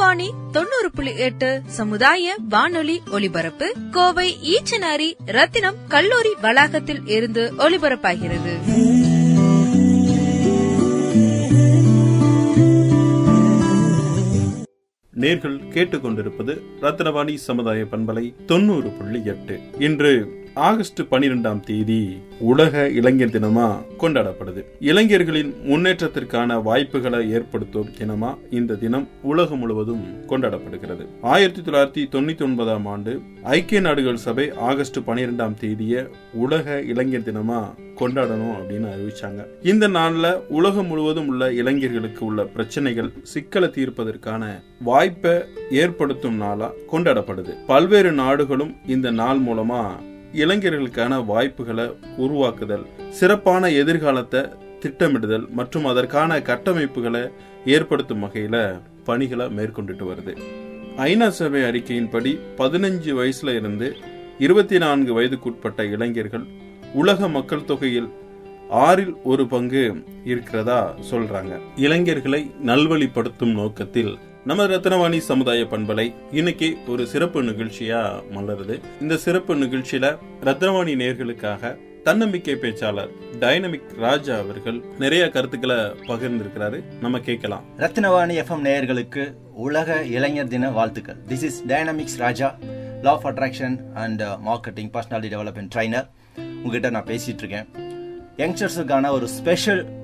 ரத்னவாணி தொண்ணூறு புள்ளி எட்டு சமுதாய வானொலி ஒலிபரப்பு. கோவை ஈச்சனாரி ரத்தினம் கல்லூரி வளாகத்தில் இருந்து ஒலிபரப்பாகிறது. நேர்கள் கேட்டுக்கொண்டிருப்பது ரத்னவாணி சமுதாய பண்பலை தொண்ணூறு புள்ளி எட்டு. இன்று ஆகஸ்ட் பனிரெண்டாம் தேதி உலக இளைஞர் தினமா கொண்டாடப்படுது. இளைஞர்களின் முன்னேற்றத்திற்கான வாய்ப்புகளை ஏற்படுத்தும் தினமா இந்த தினம் உலகம் முழுவதும் கொண்டாடப்படுகிறது. ஆயிரத்தி தொள்ளாயிரத்தி தொண்ணூத்தி ஒன்பதாம் ஆண்டு ஐக்கிய நாடுகள் சபை ஆகஸ்ட் பனிரெண்டாம் தேதிய உலக இளைஞர் தினமா கொண்டாடணும் அப்படின்னு அறிவிச்சாங்க. இந்த நாள்ல உலகம் முழுவதும் உள்ள இளைஞர்களுக்கு உள்ள பிரச்சனைகள் சிக்கலை தீர்ப்பதற்கான வாய்ப்பை ஏற்படுத்தும் நாளா கொண்டாடப்படுது. பல்வேறு நாடுகளும் இந்த நாள் மூலமா இளைஞர்களுக்கான வாய்ப்புகளை உருவாக்குதல் சிறப்பான எதிர்காலத்தை திட்டமிடுதல் மற்றும் அதற்கான கட்டமைப்புகளை ஏற்படுத்தும் வகையில் பணிகளை மேற்கொண்டுட்டு வருது. ஐநா சபை அறிக்கையின்படி பதினஞ்சு வயசுல இருந்து இருபத்தி நான்கு வயதுக்குட்பட்ட இளைஞர்கள் உலக மக்கள் தொகையில் ஆறில் ஒரு பங்கு இருக்கிறதா சொல்றாங்க. இளைஞர்களை நல்வழிப்படுத்தும் நோக்கத்தில் நம்ம ரத்னவாணி சமுதாய பண்பலை இன்னைக்கு ஒரு சிறப்பு நிகழ்ச்சியா மலருது. இந்த சிறப்பு நிகழ்ச்சியில ரத்னவாணி நேர்களுக்காக தன்னம்பிக்கை பேச்சாளர் டைனமிக் ராஜா அவர்கள் நிறைய கருத்துக்களை பகிர்ந்திருக்கிறாரு. நம்ம கேட்கலாம். ரத்னவாணி எஃப்எம் நேயர்களுக்கு உலக இளைஞர் தின வாழ்த்துக்கள். This is dynamics Raja law of attraction and marketing personality development trainer உங்ககிட்ட நான் பேசிட்டு இருக்கேன். யங்ஸ்டர்ஸுக்கான ஒரு ஸ்பெஷல்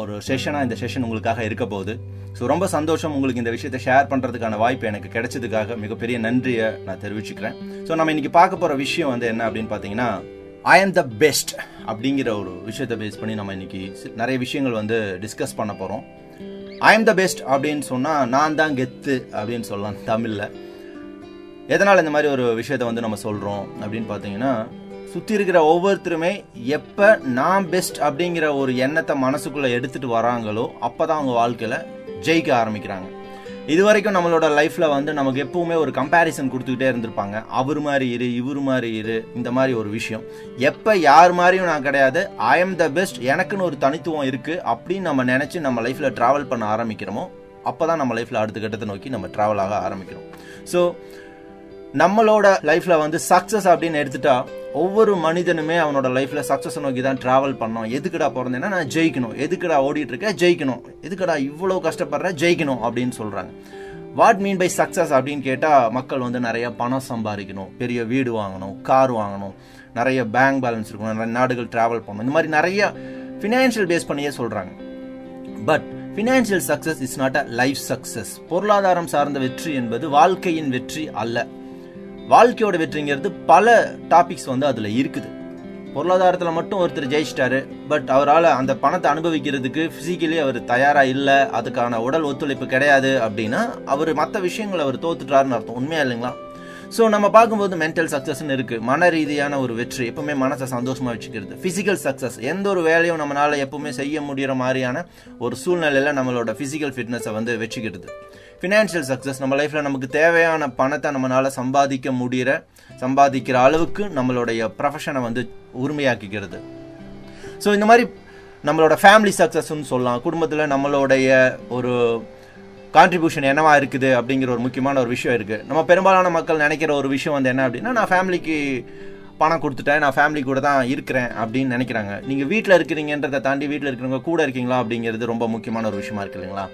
ஒரு செஷனாக இந்த செஷன் உங்களுக்காக இருக்க போகுது. ஸோ ரொம்ப சந்தோஷம் உங்களுக்கு இந்த விஷயத்தை ஷேர் பண்ணுறதுக்கான வாய்ப்பு எனக்கு கிடைச்சதுக்காக. மிகப்பெரிய நன்றியை நான் தெரிவிச்சுக்கிறேன். ஸோ நம்ம இன்னைக்கு பார்க்க போகிற விஷயம் வந்து என்ன அப்படின்னு பார்த்தீங்கன்னா ஐ ஆம் த பெஸ்ட் அப்படிங்கிற ஒரு விஷயத்தை பேஸ் பண்ணி நம்ம இன்னைக்கு நிறைய விஷயங்கள் வந்து டிஸ்கஸ் பண்ண போகிறோம் ஐ am த பெஸ்ட் அப்படின்னு சொன்னால் நான் தான் கெத்து அப்படின்னு சொல்லலாம் தமிழில். எதனால் இந்த மாதிரி ஒரு விஷயத்தை வந்து நம்ம சொல்கிறோம் அப்படின்னு பார்த்தீங்கன்னா சுற்றி இருக்கிற ஒவ்வொருத்தருமே எப்போ நான் பெஸ்ட் அப்படிங்கிற ஒரு எண்ணத்தை மனசுக்குள்ளே எடுத்துகிட்டு வராங்களோ அப்போ தான் அவங்க வாழ்க்கையில் ஜெயிக்க ஆரம்பிக்கிறாங்க. இது வரைக்கும் நம்மளோட லைஃப்பில் வந்து நமக்கு எப்பவுமே ஒரு கம்பேரிசன் கொடுத்துக்கிட்டே இருந்திருப்பாங்க. அவர் மாதிரி இரு இவர் மாதிரி இரு இந்த மாதிரி ஒரு விஷயம். எப்போ யார் மாதிரியும் நான் கிடையாது. ஐ எம் த பெஸ்ட் எனக்குன்னு ஒரு தனித்துவம் இருக்குது அப்படின்னு நம்ம நினச்சி நம்ம லைஃப்பில் ட்ராவல் பண்ண ஆரம்பிக்கிறோமோ அப்போ தான் நம்ம லைஃப்பில் அடுத்த கட்டத்தை நோக்கி நம்ம ட்ராவல் ஆக ஆரம்பிக்கிறோம். ஸோ நம்மளோட லைஃப்ல வந்து சக்சஸ் அப்படின்னு எடுத்துட்டா ஒவ்வொரு மனிதனுமே அவனோட லைஃப்ல சக்சஸ் நோக்கி தான் டிராவல் பண்ணோம். எதுக்குடா பிறந்தேன்னா நான் ஜெயிக்கணும். எதுக்குடா ஓடிட்டு இருக்க ஜெயிக்கணும். எதுக்குடா இவ்வளோ கஷ்டப்படுற? ஜெயிக்கணும் அப்படின்னு சொல்றாங்க. வாட் மீன் பை சக்சஸ் அப்படின்னு கேட்டா மக்கள் வந்து நிறைய பணம் சம்பாதிக்கணும். பெரிய வீடு வாங்கணும் கார் வாங்கணும். நிறைய பேங்க் பேலன்ஸ் இருக்கணும். நிறைய நாடுகள் டிராவல் பண்ணணும். இந்த மாதிரி நிறைய ஃபினான்ஷியல் பேஸ் பண்ணியே சொல்றாங்க. But financial success is not a life success பொருளாதாரம் சார்ந்த வெற்றி என்பது வாழ்க்கையின் வெற்றி அல்ல. வாழ்க்கையோட வெற்றிங்கிறது பல டாபிக்ஸ் வந்து அதில் இருக்குது. பொருளாதாரத்தில் மட்டும் ஒருத்தர் ஜெயிச்சிட்டாரு பட் அவரால் அந்த பணத்தை அனுபவிக்கிறதுக்கு ஃபிசிக்கலி அவர் தயாராக இல்லை அதுக்கான உடல் ஒத்துழைப்பு கிடையாது அப்படின்னா அவர் மற்ற விஷயங்களை அவர் தோத்துட்டாருன்னு அர்த்தம். உண்மையா இல்லைங்களா? ஸோ நம்ம பார்க்கும்போது மென்டல் சக்ஸஸ்னு இருக்குது மன ரீதியான ஒரு வெற்றி எப்பவுமே மனசை சந்தோஷமாக வச்சுக்கிறது. ஃபிசிக்கல் சக்ஸஸ் எந்த ஒரு வேலையும் நம்மளால் எப்பவுமே செய்ய முடிகிற மாதிரியான ஒரு சூழ்நிலையில் நம்மளோட ஃபிசிக்கல் ஃபிட்னஸை வந்து வச்சுக்கிறது. ஃபினான்ஷியல் சக்ஸஸ் நம்ம லைஃப்பில் நமக்கு தேவையான பணத்தை நம்மளால் சம்பாதிக்க முடிகிற சம்பாதிக்கிற அளவுக்கு நம்மளுடைய ப்ரொஃபஷனை வந்து உரிமையாக்கிக்கிறது. ஸோ இந்த மாதிரி நம்மளோட ஃபேமிலி சக்ஸஸ்ன்னு சொல்லலாம். குடும்பத்தில் நம்மளுடைய ஒரு கான்ட்ரிபியூஷன் என்னவா இருக்குது அப்படிங்கிற ஒரு முக்கியமான ஒரு விஷயம் இருக்கு. நம்ம பெரும்பாலான மக்கள் நினைக்கிற ஒரு விஷயம் வந்து என்ன அப்படின்னா நான் ஃபேமிலிக்கு பணம் கொடுத்துட்டேன் நான் ஃபேமிலி கூட தான் இருக்கிறேன் அப்படின்னு நினைக்கிறாங்க. நீங்கள் வீட்டில் இருக்கிறீங்கன்றதை தாண்டி வீட்டில் இருக்கிறவங்க கூட இருக்கீங்களா அப்படிங்கிறது ரொம்ப முக்கியமான ஒரு விஷயமா இருக்கு இல்லைங்களா?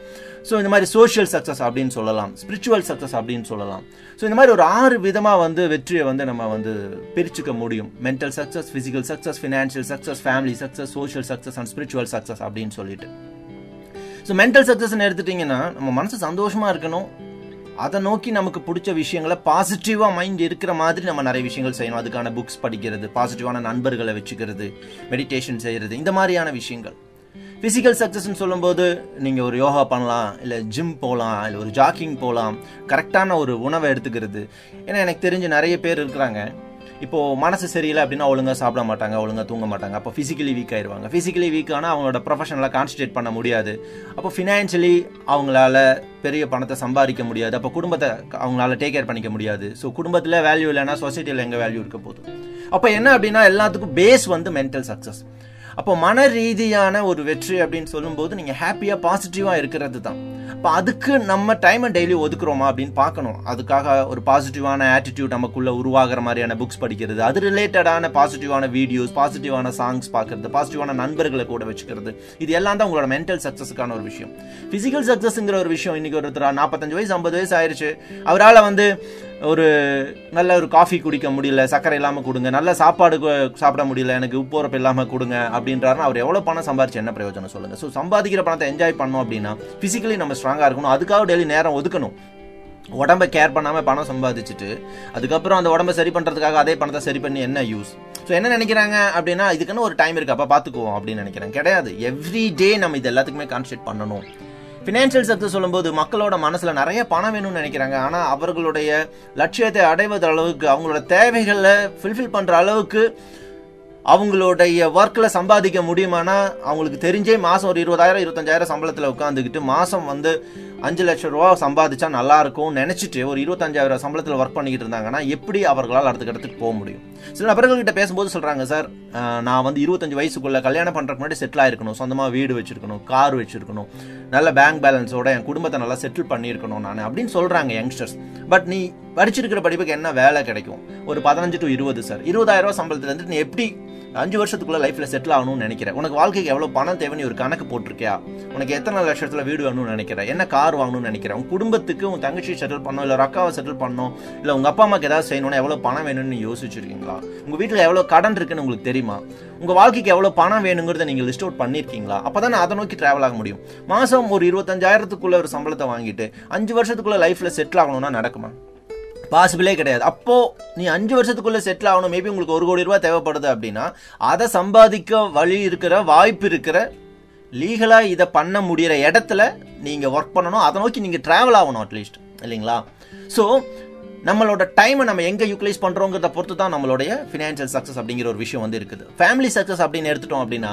ஸோ இந்த மாதிரி சோஷியல் சக்ஸஸ் அப்படின்னு சொல்லலாம் ஸ்பிரிச்சுவல் சக்ஸஸ் அப்படின்னு சொல்லலாம். ஸோ இந்த மாதிரி ஒரு ஆறு விதமாக வந்து வெற்றியை வந்து நம்ம வந்து பிரிச்சுக்க முடியும். Mental success physical success financial success family success social success and spiritual success அப்படின்னு சொல்லிட்டு. ஸோ மென்டல் சக்ஸஸ்ன்னு எடுத்துட்டிங்கன்னா நம்ம மனசு சந்தோஷமா இருக்கணும். அதை நோக்கி நமக்கு பிடிச்ச விஷயங்களை பாசிட்டிவாக மைண்ட் இருக்கிற மாதிரி நம்ம நிறைய விஷயங்கள் செய்யணும். அதுக்கான புக்ஸ் படிக்கிறது பாசிட்டிவான நண்பர்களை வச்சுக்கிறது மெடிடேஷன் செய்யறது இந்த மாதிரியான விஷயங்கள். ஃபிசிக்கல் சக்ஸஸ்ன்னு சொல்லும்போது நீங்கள் ஒரு யோகா பண்ணலாம் இல்லை ஜிம் போகலாம் இல்லை ஒரு ஜாக்கிங் போகலாம் கரெக்டான ஒரு உணவை எடுத்துக்கிறது. ஏன்னா எனக்கு தெரிஞ்சு நிறைய பேர் இருக்கிறாங்க. இப்போ மனசு சரியில்லை அப்படின்னா ஒழுங்காக சாப்பிட மாட்டாங்க ஒழுங்கா தூங்க மாட்டாங்க. அப்போ ஃபிசிக்கலி வீக் ஆயிடுவாங்க ஃபிசிக்கலி வீக் ஆனால் அவங்களோட ப்ரொஃபஷனலாக கான்சன்ட்ரேட் பண்ண முடியாது. அப்போ ஃபினான்ஷியலி அவங்களால பெரிய பணத்தை சம்பாதிக்க முடியாது. அப்போ குடும்பத்தை அவங்களால டேக் கேர் பண்ணிக்க முடியாது. ஸோ குடும்பத்தில் வேல்யூ இல்லைன்னா சொசைட்டியில் எங்கே வேல்யூ இருக்க போகுது? அப்போ என்ன அப்படின்னா எல்லாத்துக்கும் பேஸ் வந்து மென்டல் சக்ஸஸ் அப்போ மன ரீதியான ஒரு வெற்றி அப்படின்னு சொல்லும்போது நீங்கள் ஹாப்பியாக பாசிட்டிவாக இருக்கிறது தான். இப்போ அதுக்கு நம்ம டைமை டெய்லி ஒதுக்குறோமா அப்படின்னு பார்க்கணும். அதுக்காக ஒரு பாசிட்டிவான ஆட்டிடியூட் நமக்குள்ள உருவாகிற மாதிரியான புக்ஸ் படிக்கிறது அது ரிலேட்டடான பாசிட்டிவான வீடியோஸ் பாசிட்டிவான சாங்ஸ் பார்க்கறது பாசிட்டிவான நண்பர்களை கூட வச்சுக்கிறது. இது எல்லாம் தான் உங்களோட மென்டல் சக்ஸஸுக்கான ஒரு விஷயம். ஃபிசிக்கல் சக்ஸஸ்ங்கிற ஒரு விஷயம் இன்னைக்கு ஒருத்தர் நாற்பத்தஞ்சு வயசு ஐம்பது வயசு ஆயிடுச்சு அவரால் வந்து ஒரு நல்ல ஒரு காஃபி குடிக்க முடியல சர்க்கரை இல்லாமல் கொடுங்க நல்ல சாப்பாடு சாப்பிட முடியல எனக்கு உப்பு உரப்பு இல்லாமல் கொடுங்க அப்படின்றாருன்னா அவர் எவ்வளோ பணம் சம்பாரிச்சு என்ன பிரயோஜனம் சொல்லுங்கள் ஸோ சம்பாதிக்கிற பணத்தை என்ஜாய் பண்ணோம் அப்படின்னா ஃபிசிக்கலி நம்ம ஸ்ட்ராங்காக இருக்கணும். அதுக்காக டெய்லி நேரம் ஒதுக்கணும். உடம்ப கேர் பண்ணாமல் பணம் சம்பாதிச்சுட்டு அதுக்கப்புறம் அந்த உடம்ப சரி பண்ணுறதுக்காக அதே பணத்தை சரி பண்ணி என்ன யூஸ் ஸோ என்ன நினைக்கிறாங்க அப்படின்னா இதுக்குன்னு ஒரு டைம் இருக்கு. அப்போ பார்த்துக்குவோம் அப்படின்னு நினைக்கிறேன். கிடையாது. எவ்ரி டே நம்ம இது எல்லாத்துக்குமே கான்சன்ட்ரேட் பண்ணணும். ஃபினான்ஷியல் சக்சஸ் சொல்லும்போது மக்களோட மனசில் நிறைய பணம் வேணும்னு நினைக்கிறாங்க. ஆனால் அவர்களுடைய லட்சியத்தை அடைவது அளவுக்கு அவங்களோட தேவைகளை ஃபில்ஃபில் பண்ணுற அளவுக்கு அவங்களுடைய ஒர்க்கில் சம்பாதிக்க முடியுமானா அவங்களுக்கு தெரிஞ்சே மாதம் ஒரு இருபதாயிரம் இருபத்தஞ்சாயிரம் சம்பளத்தில் உட்காந்துக்கிட்டு மாதம் வந்து அஞ்சு லட்சம் ரூபா சம்பாதிச்சா நல்லா இருக்கும் நினைச்சிட்டு ஒரு இருபத்தஞ்சாயிரம் சம்பளத்தில் ஒர்க் பண்ணிக்கிட்டு இருந்தாங்கன்னா எப்படி அவர்களால் அடுத்த இடத்துக்கு போக முடியும்? சில நபர்கள்கிட்ட பேசும்போது சொல்றாங்க சார் நான் வந்து இருபத்தஞ்சு வயசுக்குள்ள கல்யாணம் பண்றதுக்கு முன்னாடி செட்டில் ஆயிருக்கணும். சொந்தமாக வீடு வச்சிருக்கணும் கார் வச்சிருக்கணும். நல்ல பேங்க் பேலன்ஸோட என் குடும்பத்தை நல்லா செட்டில் பண்ணியிருக்கணும் நான் அப்படின்னு சொல்றாங்க யங்ஸ்டர்ஸ் பட் நீ படிச்சிருக்கிற படிப்புக்கு என்ன வேலை கிடைக்கும்? ஒரு பதினஞ்சு டு இருபது சார். இருபதாயிரம் ரூபா சம்பளத்துல இருந்து நீ எப்படி அஞ்சு வருஷத்துக்குள்ள லைஃப்ல செட்டில் ஆகணும்னு நினைக்கிறேன். உனக்கு வாழ்க்கைக்கு எவ்வளவு பணம் தேவைன்னு ஒரு கணக்கு போட்டிருக்கியா? உனக்கு எத்தனை லட்சத்துல வீடு வேணும்னு நினைக்கிறேன். என்ன கார் வாங்கணும்னு நினைக்கிறேன். உன் குடும்பத்துக்கு உன் தங்கச்சி செட்டில் பண்ணணும் இல்ல ஒரு அக்காவை செட்டில் பண்ணணும் இல்ல உங்க அப்பா அம்மாக்கு ஏதாவது செய்யணும்னா எவ்வளவு பணம் வேணும்னு யோசிச்சிருக்கீங்களா? உங்க வீட்டுல எவ்வளவு கடன் இருக்குன்னு உங்களுக்கு தெரியுமா? உங்க வாழ்க்கைக்கு எவ்வளவு பணம் வேணுங்கிறத நீங்க லிஸ்ட் அவுட் பண்ணிருக்கீங்களா? அப்பதான் அதை நோக்கி டிராவல் ஆக முடியும். மாசம் ஒரு இருபத்தஞ்சாயிரத்துக்குள்ள ஒரு சம்பளத்தை வாங்கிட்டு அஞ்சு வருஷத்துக்குள்ள லைஃப்ல செட்டில் ஆகணும்னா நடக்குமா? பாசிபிளே கிடையாது. அப்போ நீ அஞ்சு வருஷத்துக்குள்ள செட்டில் ஆகணும். மேபி உங்களுக்கு ஒரு கோடி ரூபாய் தேவைப்படுது அப்படின்னா அதை சம்பாதிக்க வழி இருக்கிற வாய்ப்பு இருக்கிற லீகலாக இதை பண்ண முடிகிற இடத்துல நீங்கள் ஒர்க் பண்ணணும். அதை நோக்கி நீங்கள் ட்ராவல் ஆகணும் அட்லீஸ்ட் இல்லைங்களா? ஸோ நம்மளோட டைமை நம்ம எங்கே யூட்டிலைஸ் பண்ணுறோங்கிறத பொறுத்து தான் நம்மளுடைய ஃபினான்ஷியல் சக்சஸ் அப்படிங்கிற ஒரு விஷயம் வந்து இருக்குது. ஃபேமிலி சக்சஸ் அப்படின்னு எடுத்துட்டோம் அப்படின்னா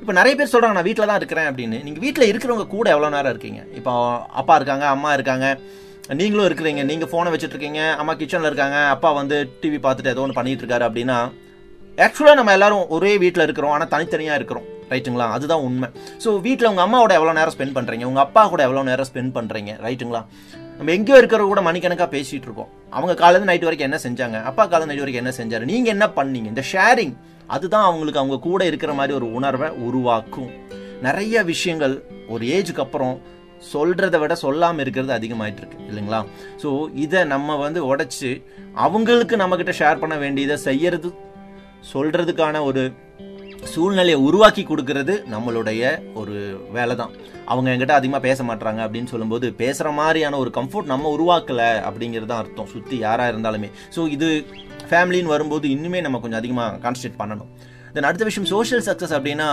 இப்போ நிறைய பேர் சொல்கிறாங்க நான் வீட்டில் தான் இருக்கிறேன் அப்படின்னு. நீங்கள் வீட்டில் இருக்கிறவங்க கூட எவ்வளோ நேரம் இருக்கீங்க? இப்போ அப்பா இருக்காங்க அம்மா இருக்காங்க. நீங்களும் இருக்கிறீங்க நீங்க போனை வச்சுட்டு இருக்கீங்க அம்மா கிச்சன்ல இருக்காங்க அப்பா வந்து டிவி பார்த்துட்டு ஏதோ ஒன்று பண்ணிட்டு இருக்காரு அப்படின்னா ஆக்சுவலாக நம்ம எல்லாரும் ஒரே வீட்டில் இருக்கிறோம் ஆனால் தனித்தனியாக இருக்கிறோம். ரைட்டுங்களா அதுதான் உண்மை. ஸோ வீட்டில் உங்கள் அம்மாவோட எவ்வளோ நேரம் ஸ்பெண்ட் பண்ணுறீங்க உங்கள் அப்பா கூட எவ்வளோ நேரம் ஸ்பெண்ட் பண்ணுறீங்க ரைட்டுங்களா நம்ம எங்கேயோ இருக்கிற கூட மணிக்கணக்காக பேசிட்டு இருக்கோம். அவங்க காலேருந்து நைட் வரைக்கும் என்ன செஞ்சாங்க? அப்பா காலை நைட் வரைக்கும் என்ன செஞ்சாரு? நீங்கள் என்ன பண்ணீங்க? இந்த ஷேரிங் அதுதான் அவங்களுக்கு அவங்க கூட இருக்கிற மாதிரி ஒரு உணர்வை உருவாக்கும். நிறைய விஷயங்கள் ஒரு ஏஜுக்கு அப்புறம் சொல்கிறத விட சொல்லாம இருக்கிறது அதிகமாயிட்டு இருக்கு இல்லைங்களா? ஸோ இதை நம்ம வந்து உடைச்சு அவங்களுக்கு நம்ம கிட்ட ஷேர் பண்ண வேண்டியதை செய்யறது சொல்றதுக்கான ஒரு சூழ்நிலையை உருவாக்கி கொடுக்கறது நம்மளுடைய ஒரு வேலை தான் அவங்க என்கிட்ட அதிகமாக பேச மாட்டாங்க அப்படின்னு சொல்லும்போது பேசுகிற மாதிரியான ஒரு கம்ஃபர்ட் நம்ம உருவாக்கலை அப்படிங்கிறது தான் அர்த்தம். சுற்றி யாராக இருந்தாலுமே. ஸோ இது ஃபேமிலின்னு வரும்போது இன்னுமே நம்ம கொஞ்சம் அதிகமாக கான்சன்ட்ரேட் பண்ணணும். தென் அடுத்த விஷயம் சோஷியல் சக்ஸஸ் அப்படின்னா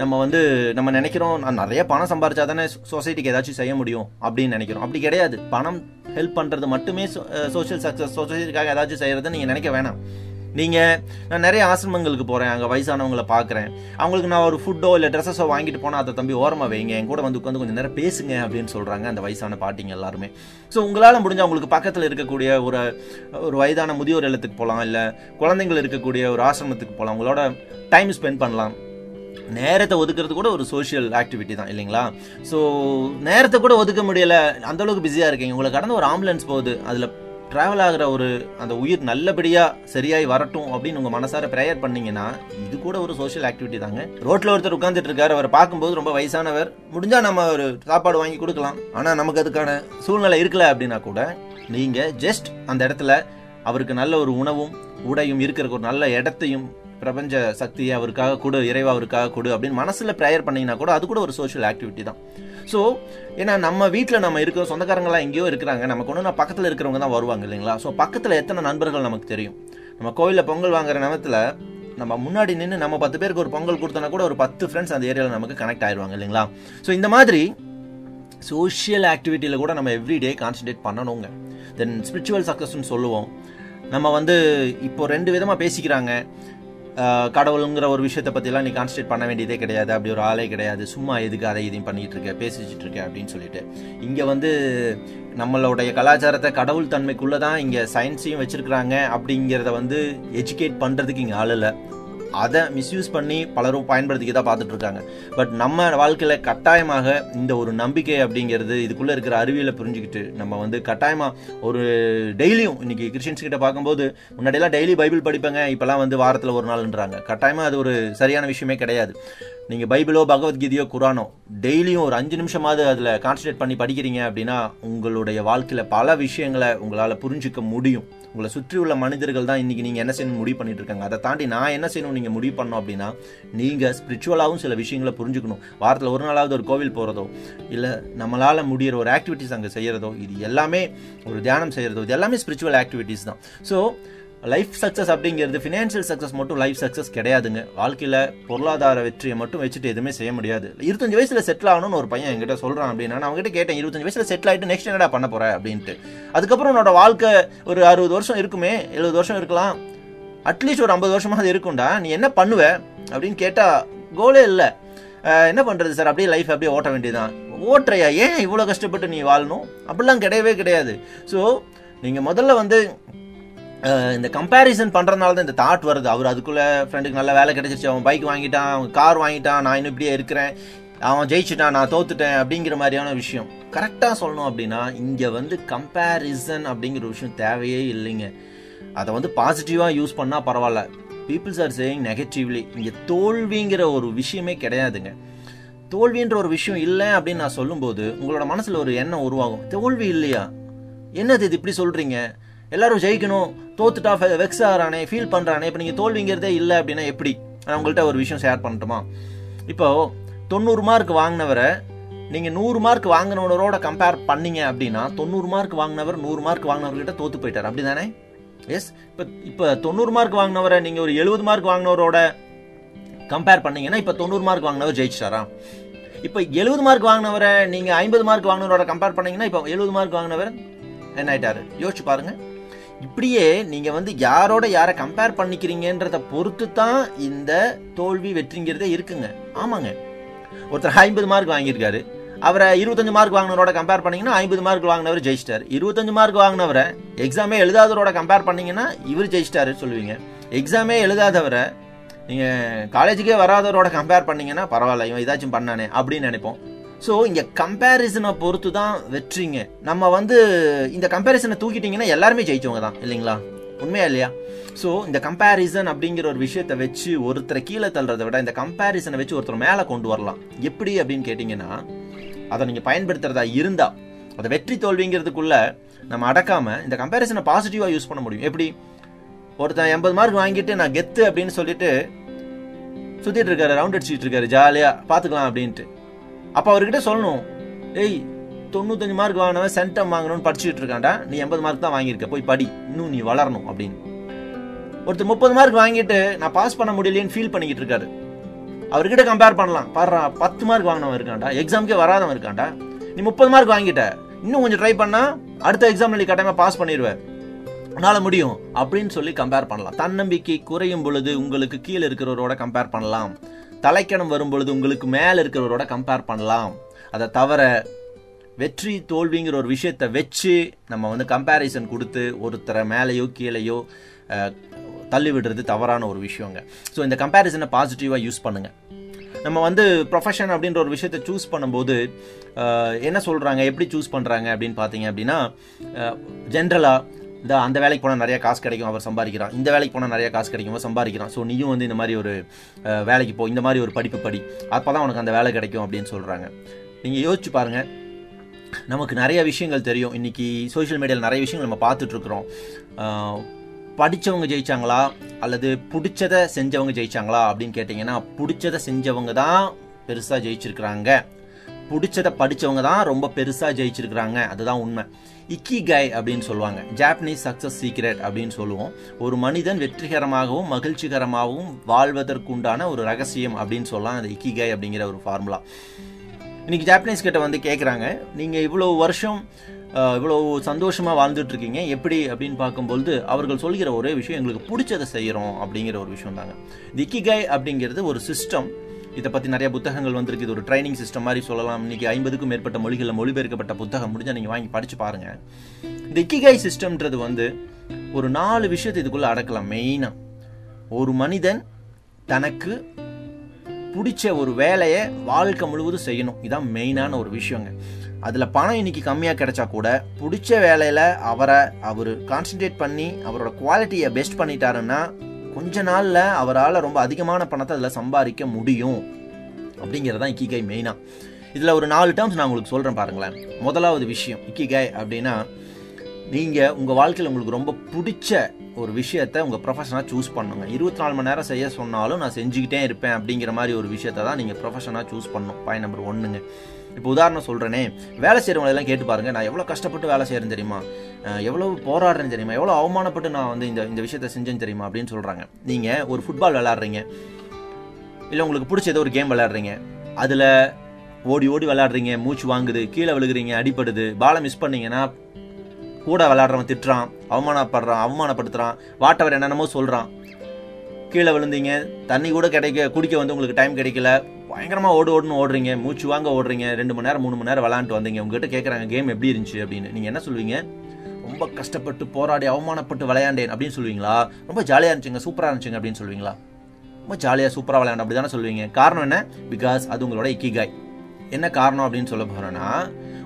நம்ம வந்து நம்ம நினைக்கிறோம் நான் நிறைய பணம் சம்பாரிச்சா தானே சொசைட்டிக்கு ஏதாச்சும் செய்ய முடியும் அப்படின்னு நினைக்கிறோம். அப்படி கிடையாது. பணம் ஹெல்ப் பண்ணுறது மட்டுமே சோஷியல் சக்ஸஸ் சொசைட்டிக்காக ஏதாச்சும் செய்கிறதுன்னு நீங்கள் நினைக்க வேணாம். நீங்கள் நான் நிறைய ஆசிரமங்களுக்கு போகிறேன் அங்கே வயசானவங்களை பார்க்குறேன். அவங்களுக்கு நான் ஒரு ஃபுட்டோ இல்லை ட்ரெஸ்ஸஸோ வாங்கிட்டு போனால் அதை தம்பி ஓரமாக வைங்க. என் கூட வந்து உட்காந்து கொஞ்சம் நேரம் பேசுங்க அப்படின்னு சொல்கிறாங்க அந்த வயசான பாட்டிங்க எல்லாருமே. ஸோ உங்களால் முடிஞ்ச அவங்களுக்கு பக்கத்தில் இருக்கக்கூடிய ஒரு ஒரு வயதான முதியோர் இல்லத்துக்கு போகலாம் இல்லை குழந்தைங்கள் இருக்கக்கூடிய ஒரு ஆசிரமத்துக்கு போகலாம் உங்களோட டைம் ஸ்பெண்ட் பண்ணலாம். நேரத்தை ஒதுக்கிறது கூட ஒரு சோஷியல் ஆக்டிவிட்டி தான் இல்லைங்களா? ஸோ நேரத்தை கூட ஒதுக்க முடியலை. அந்த அளவுக்கு பிஸியாக இருக்கீங்க. உங்களை கடந்து ஒரு ஆம்புலன்ஸ் போகுது. அதில் ட்ராவல் ஆகிற ஒரு அந்த உயிர் நல்லபடியாக சரியாய் வரட்டும் அப்படின்னு உங்கள் மனசார ப்ரேயர் பண்ணீங்கன்னா இது கூட ஒரு சோஷியல் ஆக்டிவிட்டி தாங்க. ரோட்டில் ஒருத்தர் உட்காந்துட்டு இருக்காரு. அவரை பார்க்கும்போது ரொம்ப வயசானவர். முடிஞ்சால் நம்ம ஒரு சாப்பாடு வாங்கி கொடுக்கலாம். ஆனால் நமக்கு அதுக்கான சூழ்நிலை இருக்கல அப்படின்னா கூட நீங்கள் ஜஸ்ட் அந்த இடத்துல அவருக்கு நல்ல ஒரு உணவும் உடையும் இருக்கிற ஒரு நல்ல இடத்தையும் பிரபஞ்ச சக்தியை அவருக்காக கொடு இறைவா அவருக்காக கொடு அப்படின்னு மனசில் ப்ரேயர் பண்ணீங்கன்னா கூட அது கூட ஒரு சோஷியல் ஆக்டிவிட்டி தான். ஸோ ஏன்னா நம்ம வீட்டில் நம்ம இருக்கிற சொந்தக்காரங்களாம் எங்கேயோ இருக்கிறாங்க நமக்கு ஒன்று நான் பக்கத்தில் இருக்கிறவங்க தான் வருவாங்க இல்லைங்களா? ஸோ பக்கத்தில் எத்தனை நண்பர்கள் நமக்கு தெரியும்? நம்ம கோயிலில் பொங்கல் வாங்குற நேரத்தில் நம்ம முன்னாடி நின்று நம்ம பத்து பேருக்கு ஒரு பொங்கல் கொடுத்தோன்னா கூட ஒரு பத்து ஃப்ரெண்ட்ஸ் அந்த ஏரியாவில் நமக்கு கனெக்ட் ஆயிடுவாங்க இல்லைங்களா? ஸோ இந்த மாதிரி சோஷியல் ஆக்டிவிட்டியில் கூட நம்ம எவ்ரிடே கான்சன்ட்ரேட் பண்ணணுங்க. தென் ஸ்பிரிச்சுவல் சக்ஸஸ்ன்னு சொல்லுவோம். நம்ம வந்து இப்போ ரெண்டு விதமாக பேசிக்கிறாங்க. கடவுளுங்கிற ஒரு விஷயத்தை பற்றிலாம் நீ கான்சன்ட்ரேட் பண்ண வேண்டியதே கிடையாது. அப்படி ஒரு ஆளே கிடையாது. சும்மா எதுக்கு அதை இதையும் பண்ணிட்டு இருக்க பேசிச்சுட்டு இருக்க அப்படின்னு சொல்லிட்டு. இங்கே வந்து நம்மளுடைய கலாச்சாரத்தை கடவுள் தன்மைக்குள்ளே தான் இங்கே சயின்ஸையும் வச்சிருக்கிறாங்க அப்படிங்கிறத வந்து எஜுகேட் பண்ணுறதுக்கு இங்கே ஆள் இல்லை. அதை மிஸ்யூஸ் பண்ணி பலரும் பயன்படுத்திக்க தான் பார்த்துட்டு இருக்காங்க பட் நம்ம வாழ்க்கையில் கட்டாயமாக இந்த ஒரு நம்பிக்கை அப்படிங்கிறது இதுக்குள்ளே இருக்கிற அறிவியலை புரிஞ்சுக்கிட்டு நம்ம வந்து கட்டாயமாக ஒரு டெய்லியும் இன்றைக்கி கிறிஸ்டின்ஸ் கிட்ட பார்க்கும்போது முன்னாடியெல்லாம் டெய்லி பைபிள் படிப்பேங்க இப்போலாம் வந்து வாரத்தில் ஒரு நாள்ன்றாங்க. கட்டாயமாக அது ஒரு சரியான விஷயமே கிடையாது. நீங்கள் பைபிளோ பகவத்கீதையோ குரானோ டெய்லியும் ஒரு அஞ்சு நிமிஷமாவது அதில் கான்சன்ட்ரேட் பண்ணி படிக்கிறீங்க அப்படின்னா உங்களுடைய வாழ்க்கையில் பல விஷயங்களை உங்களால் புரிஞ்சுக்க முடியும். உங்களை சுற்றி உள்ள மனிதர்கள் தான் இன்றைக்கி நீங்கள் என்ன செய்யணும் முடிவு பண்ணிட்டு இருக்காங்க அதை தாண்டி நான் என்ன செய்யணும் நீங்கள் முடிவு பண்ணோம் அப்படின்னா நீங்கள் ஸ்பிரிச்சுவலாகவும் சில விஷயங்களை புரிஞ்சுக்கணும். வாரத்தில் ஒரு நாளாவது ஒரு கோவில் போகிறதோ இல்லை நம்மளால் முடிகிற ஒரு ஆக்டிவிட்டிஸ் அங்கே செய்கிறதோ இது எல்லாமே ஒரு தியானம் செய்கிறதோ இது எல்லாமே ஸ்பிரிச்சுவல் ஆக்டிவிட்டிஸ் தான். ஸோ லைஃப் சக்ஸஸ் அப்படிங்கிறது ஃபினான்ஷியல் சக்ஸஸ் மட்டும் லைஃப் சக்ஸஸ் கிடையாதுங்க. வாழ்க்கையில் பொருளாதார வெற்றியை மட்டும் வச்சுட்டு எதுவுமே செய்ய முடியாது. இருபத்தஞ்சு வயசில் செட்டில் ஆகணும்னு ஒரு பையன் என்கிட்ட சொல்கிறான் அப்படின்னா நான் அவங்ககிட்ட கேட்டேன் இருபத்தஞ்சு வயசில் செட்டில் ஆகிட்டு நெக்ஸ்ட் என்னடா பண்ண போகிறேன் அப்படின்ட்டு. அதுக்கப்புறம் உன்னோட வாழ்க்கை ஒரு அறுபது வருஷம் இருக்குமே எழுபது வருஷம் இருக்கலாம். அட்லீஸ்ட் ஒரு ஐம்பது வருஷமாக அது இருக்கும்டா நீ என்ன பண்ணுவ அப்படின்னு கேட்டால் கோலே இல்லை. என்ன பண்ணுறது சார் அப்படியே லைஃப் அப்படியே ஓட்ட வேண்டியதுதான். ஓட்டுறையா? ஏன் இவ்வளோ கஷ்டப்பட்டு நீ வாழணும்? அப்படிலாம் கிடையவே கிடையாது. ஸோ நீங்கள் முதல்ல வந்து இந்த கம்பேரிசன் பண்றதுனால தான் இந்த தாட் வருது. அவர் அதுக்குள்ள ஃப்ரெண்டுக்கு நல்ல வேலை கிடைச்சிருச்சு. அவன் பைக் வாங்கிட்டான் அவன் கார் வாங்கிட்டான் நான் இன்னும் இப்படியே இருக்கிறேன். அவன் ஜெயிச்சுட்டான் நான் தோத்துட்டேன் அப்படிங்கிற மாதிரியான விஷயம். கரெக்டாக சொல்லணும் அப்படின்னா இங்கே வந்து கம்பேரிசன் அப்படிங்கிற விஷயம் தேவையே இல்லைங்க. அதை வந்து பாசிட்டிவாக யூஸ் பண்ணால் பரவாயில்ல. பீப்புள்ஸ் ஆர் சேயிங் நெகட்டிவ்லி இங்கே தோல்விங்கிற ஒரு விஷயமே கிடையாதுங்க. தோல்வின்ற ஒரு விஷயம் இல்லை அப்படின்னு நான் சொல்லும்போது உங்களோட மனசில் ஒரு எண்ணம் உருவாகும். தோல்வி இல்லையா? என்னது இது இப்படி சொல்கிறீங்க எல்லாரும் ஜெயிக்கணும் தோத்துட்டா வெக்ஸ் ஆகிறானே ஃபீல் பண்ணுறானே இப்போ நீங்கள் தோல்விங்கிறதே இல்லை அப்படின்னா எப்படி? நான் உங்கள்கிட்ட ஒரு விஷயம் ஷேர் பண்ணட்டுமா? இப்போ தொண்ணூறு மார்க் வாங்கினவரை நீங்கள் நூறு மார்க் வாங்கினவரோட கம்பேர் பண்ணீங்க அப்படின்னா தொண்ணூறு மார்க் வாங்கினவர் நூறு மார்க் வாங்கினவர்கிட்ட தோத்து போயிட்டார். அப்படி தானே எஸ் இப்போ இப்போ தொண்ணூறு மார்க் வாங்கினவரை நீங்கள் ஒரு எழுபது மார்க் வாங்கினவரோட கம்பேர் பண்ணீங்கன்னா இப்போ தொண்ணூறு மார்க் வாங்கினவர் ஜெயிச்சிட்டாரா? இப்போ எழுபது மார்க் வாங்கினவரை நீங்கள் ஐம்பது மார்க் வாங்கினவரோட கம்பேர் பண்ணீங்கன்னா இப்போ எழுபது மார்க் வாங்கினவர் என்ன ஆயிட்டாரு? யோசிச்சு பாருங்கள் இப்படியே நீங்கள் வந்து யாரோட யாரை கம்பேர் பண்ணிக்கிறீங்கன்றத பொறுத்து தான் இந்த தோல்வி வெற்றிங்கிறதே இருக்குங்க. ஆமாங்க. ஒருத்தர் ஐம்பது மார்க் வாங்கியிருக்காரு. அவரை இருபத்தஞ்சு மார்க் வாங்கினவரோட கம்பேர் பண்ணீங்கன்னா ஐம்பது மார்க் வாங்கினவர் ஜெயிச்சிட்டார். இருபத்தஞ்சு மார்க் வாங்கினவரை எக்ஸாமே எழுதாதவரோட கம்பேர் பண்ணீங்கன்னா இவர் ஜெயிச்சிட்டாரு சொல்லுவீங்க. எக்ஸாமே எழுதாதவரை நீங்கள் காலேஜுக்கே வராதவரோட கம்பேர் பண்ணீங்கன்னா பரவாயில்ல இவன் ஏதாச்சும் பண்ணானே அப்படின்னு நினைப்போம். ஸோ இங்கே கம்பேரிசனை பொறுத்து தான் வெற்றிங்க. நம்ம வந்து இந்த கம்பேரிசனை தூக்கிட்டிங்கன்னா எல்லாருமே ஜெயிச்சவங்க தான் இல்லைங்களா? உண்மையா இல்லையா? ஸோ இந்த கம்பேரிசன் அப்படிங்கிற ஒரு விஷயத்தை வச்சு ஒருத்தரை கீழே தள்ளுறதை விட இந்த கம்பேரிசனை வச்சு ஒருத்தர் மேலே கொண்டு வரலாம். எப்படி அப்படின்னு கேட்டிங்கன்னா அதை நீங்கள் பயன்படுத்துறதா இருந்தால் அதை வெற்றி தோல்விங்கிறதுக்குள்ள நம்ம அடக்காமல் இந்த கம்பேரிசனை பாசிட்டிவாக யூஸ் பண்ண முடியும். எப்படி? ஒருத்தன் எண்பது மார்க் வாங்கிட்டு நான் கெத்து அப்படின்னு சொல்லிட்டு சுற்றிட்டு இருக்காரு ரவுண்ட் அடிச்சுட்டு இருக்காரு ஜாலியாக பார்த்துக்கலாம் அப்படின்ட்டு. அப்போ அவர்கிட்ட சொல்லணும் ஏய் தொண்ணூத்தஞ்சு மார்க் வாங்கினவன் சென்டம் வாங்கணும்னு படிச்சுட்டு இருக்காண்டா நீ எண்பது மார்க் தான் வாங்கியிருக்க. போய் படி. இன்னும் நீ வளரணும் அப்படின்னு. ஒருத்தர் முப்பது மார்க் வாங்கிட்டு நான் பாஸ் பண்ண முடியலையேன்னு ஃபீல் பண்ணிக்கிட்டு இருக்காரு. அவர்கிட்ட கம்பேர் பண்ணலாம். பாடுறா பத்து மார்க் வாங்கினவன் இருக்காண்டா எக்ஸாம்க்கே வராதவன் இருக்காண்டா நீ முப்பது மார்க் வாங்கிட்ட. இன்னும் கொஞ்சம் ட்ரை பண்ணா அடுத்த எக்ஸாம்ல நீ கட்டாயமா பாஸ் பண்ணிடுவேன் உன்னால முடியும் அப்படின்னு சொல்லி கம்பேர் பண்ணலாம். தன்னம்பிக்கை குறையும் பொழுது உங்களுக்கு கீழே இருக்கிறவரோட கம்பேர் பண்ணலாம். தலைக்கணம் வரும்பொழுது உங்களுக்கு மேலே இருக்கிறவரோட கம்பேர் பண்ணலாம். அதை தவிர வெற்றி தோல்விங்கிற ஒரு விஷயத்தை வச்சு நம்ம வந்து கம்பேரிசன் கொடுத்து ஒருத்தரை மேலேயோ கீழேயோ தள்ளிவிடுறது தள்ளி விடுறது தவறான ஒரு விஷயங்க. ஸோ இந்த கம்பேரிசனை பாசிட்டிவாக யூஸ் பண்ணுங்கள் நம்ம வந்து ப்ரொஃபஷன் அப்படின்ற ஒரு விஷயத்தை சூஸ் பண்ணும்போது என்ன சொல்கிறாங்க எப்படி சூஸ் பண்ணுறாங்க அப்படின்னு பார்த்தீங்க அப்படின்னா ஜென்ரலாக இந்த அந்த வேலைக்கு போனால் நிறைய காசு கிடைக்கும் அவர் சம்பாதிக்கிறான். இந்த வேலைக்கு போனால் நிறைய காசு கிடைக்கும் அவர் சம்பாதிக்கிறான். ஸோ நீயும் வந்து இந்த மாதிரி ஒரு வேலைக்கு போ இந்த மாதிரி ஒரு படிப்பு படி. அப்போ தான் உனக்கு அந்த வேலை கிடைக்கும் அப்படின்னு சொல்கிறாங்க நீங்கள் யோசிச்சு பாருங்கள் நமக்கு நிறைய விஷயங்கள் தெரியும். இன்னைக்கு சோஷியல் மீடியாவில் நிறைய விஷயங்கள் நம்ம பார்த்துட்ருக்குறோம். படித்தவங்க ஜெயித்தாங்களா அல்லது பிடிச்சத செஞ்சவங்க ஜெயிச்சாங்களா? அப்படின்னு கேட்டிங்கன்னா பிடிச்சத செஞ்சவங்க தான் பெருசாக ஜெயிச்சிருக்கிறாங்க. பிடிச்சத படித்தவங்க தான் ரொம்ப பெருசாக ஜெயிச்சிருக்கிறாங்க. அதுதான் உண்மை. இக்கிகாய் அப்படின்னு சொல்லுவாங்க. ஜாப்பனீஸ் சக்சஸ் சீக்ரெட் அப்படின்னு சொல்லுவோம். ஒரு மனிதன் வெற்றிகரமாகவும் மகிழ்ச்சிகரமாகவும் வாழ்வதற்குண்டான ஒரு ரகசியம் அப்படின்னு சொல்லலாம். அந்த இக்கிகாய் அப்படிங்கிற ஒரு ஃபார்முலா இன்னைக்கு ஜாப்பனீஸ் கிட்ட வந்து கேட்குறாங்க நீங்கள் இவ்வளோ வருஷம் இவ்வளோ சந்தோஷமாக வாழ்ந்துட்டு இருக்கீங்க எப்படி? அப்படின்னு பார்க்கும்பொழுது அவர்கள் சொல்கிற ஒரே விஷயம் எங்களுக்கு பிடிச்சதை செய்கிறோம் அப்படிங்கிற ஒரு விஷயம் தாங்க இந்த அப்படிங்கிறது ஒரு சிஸ்டம் இதை பற்றி நிறைய புத்தகங்கள் வந்திருக்கு. இது ஒரு ட்ரைனிங் சிஸ்டம் மாதிரி சொல்லலாம். இன்னைக்கு ஐம்பதுக்கும் மேற்பட்ட மொழிகளில் மொழிபெயர்க்கப்பட்ட புத்தகம் முடிஞ்சால் நீங்கள் வாங்கி படிச்சு பாருங்க. இந்த இக்கிகை சிஸ்டம்ன்றது வந்து ஒரு நாலு விஷயத்தை இதுக்குள்ளே அடக்கலாம். மெயினாக ஒரு மனிதன் தனக்கு பிடிச்ச ஒரு வேலையை வாழ்க்கை முழுவதும் செய்யணும். இதான் மெயினான ஒரு விஷயங்க. அதில் பணம் இன்னைக்கு கம்மியாக கிடைச்சா கூட பிடிச்ச வேலையில் அவரை அவர் கான்சென்ட்ரேட் பண்ணி அவரோட குவாலிட்டியை பெஸ்ட் பண்ணிட்டாருன்னா கொஞ்ச நாளில் அவரால் ரொம்ப அதிகமான பணத்தை அதில் சம்பாதிக்க முடியும். அப்படிங்கிறது தான் இக்கிகை மெயினாக இதில் ஒரு நாலு டேர்ம்ஸ் நான் உங்களுக்கு சொல்கிறேன் பாருங்களேன். முதலாவது விஷயம் இக்கிகை அப்படின்னா நீங்கள் உங்கள் வாழ்க்கையில் உங்களுக்கு ரொம்ப பிடிச்ச ஒரு விஷயத்த உங்கள் ப்ரொஃபஷனாக சூஸ் பண்ணுங்க. இருபத்தி நாலு மணி நேரம் செய்ய சொன்னாலும் நான் செஞ்சுக்கிட்டே இருப்பேன் அப்படிங்கிற மாதிரி ஒரு விஷயத்தை தான் நீங்கள் ப்ரொஃபஷனாக சூஸ் பண்ணணும் பாயிண்ட் நம்பர் ஒன்றுங்க இப்போ உதாரணம் சொல்கிறேனே வேலை செய்கிறவங்க எல்லாம் கேட்டு பாருங்கள் நான் எவ்வளோ கஷ்டப்பட்டு வேலை செய்கிறேன் தெரியுமா? எவ்வளோ போராடுறேன்னு தெரியுமா? எவ்வளோ அவமானப்பட்டு நான் வந்து இந்த இந்த விஷயத்தை செஞ்சேன்னு தெரியுமா அப்படின்னு சொல்கிறாங்க நீங்கள் ஒரு ஃபுட்பால் விளாட்றீங்க இல்லை உங்களுக்கு பிடிச்ச ஏதோ ஒரு கேம் விளாட்றீங்க அதில் ஓடி ஓடி விளாட்றீங்க மூச்சு வாங்குது கீழே விழுகுறீங்க அடிப்படுது பாலை மிஸ் பண்ணீங்கன்னா கூட விளாட்றவன் திட்டுறான் அவமானப்படுறான் அவமானப்படுத்துகிறான் வாட்டவர் என்னென்னமோ சொல்கிறான் கீழே விழுந்தீங்க தண்ணி கூட கிடைக்க குடிக்க வந்து உங்களுக்கு டைம் கிடைக்கல. பயங்கரமாக ஓடு ஓடுன்னு ஓடுறீங்க மூச்சு வாங்க ஓடுறீங்க ரெண்டு மணி நேரம் மூணு மணி நேரம் விளாண்டு வந்தீங்க. உங்ககிட்ட கேட்குறாங்க கேம் எப்படி இருந்துச்சு? அப்படின்னு. நீங்கள் என்ன சொல்லுவீங்க? ரொம்ப கஷ்டப்பட்டு போராடி அவமானப்பட்டு விளையாண்டேன். அப்படின்னு சொல்லுவீங்களா? ரொம்ப ஜாலியாக இருந்துச்சுங்க சூப்பராக இருந்துச்சுங்க அப்படின்னு சொல்லுவீங்களா? ரொம்ப ஜாலியாக சூப்பராக விளையாண்டு அப்படி தானே சொல்லுவீங்க. காரணம் என்ன? பிகாஸ் அது உங்களோட இக்கிகாய் என்ன காரணம் அப்படின்னு சொல்ல போகிறேன்னா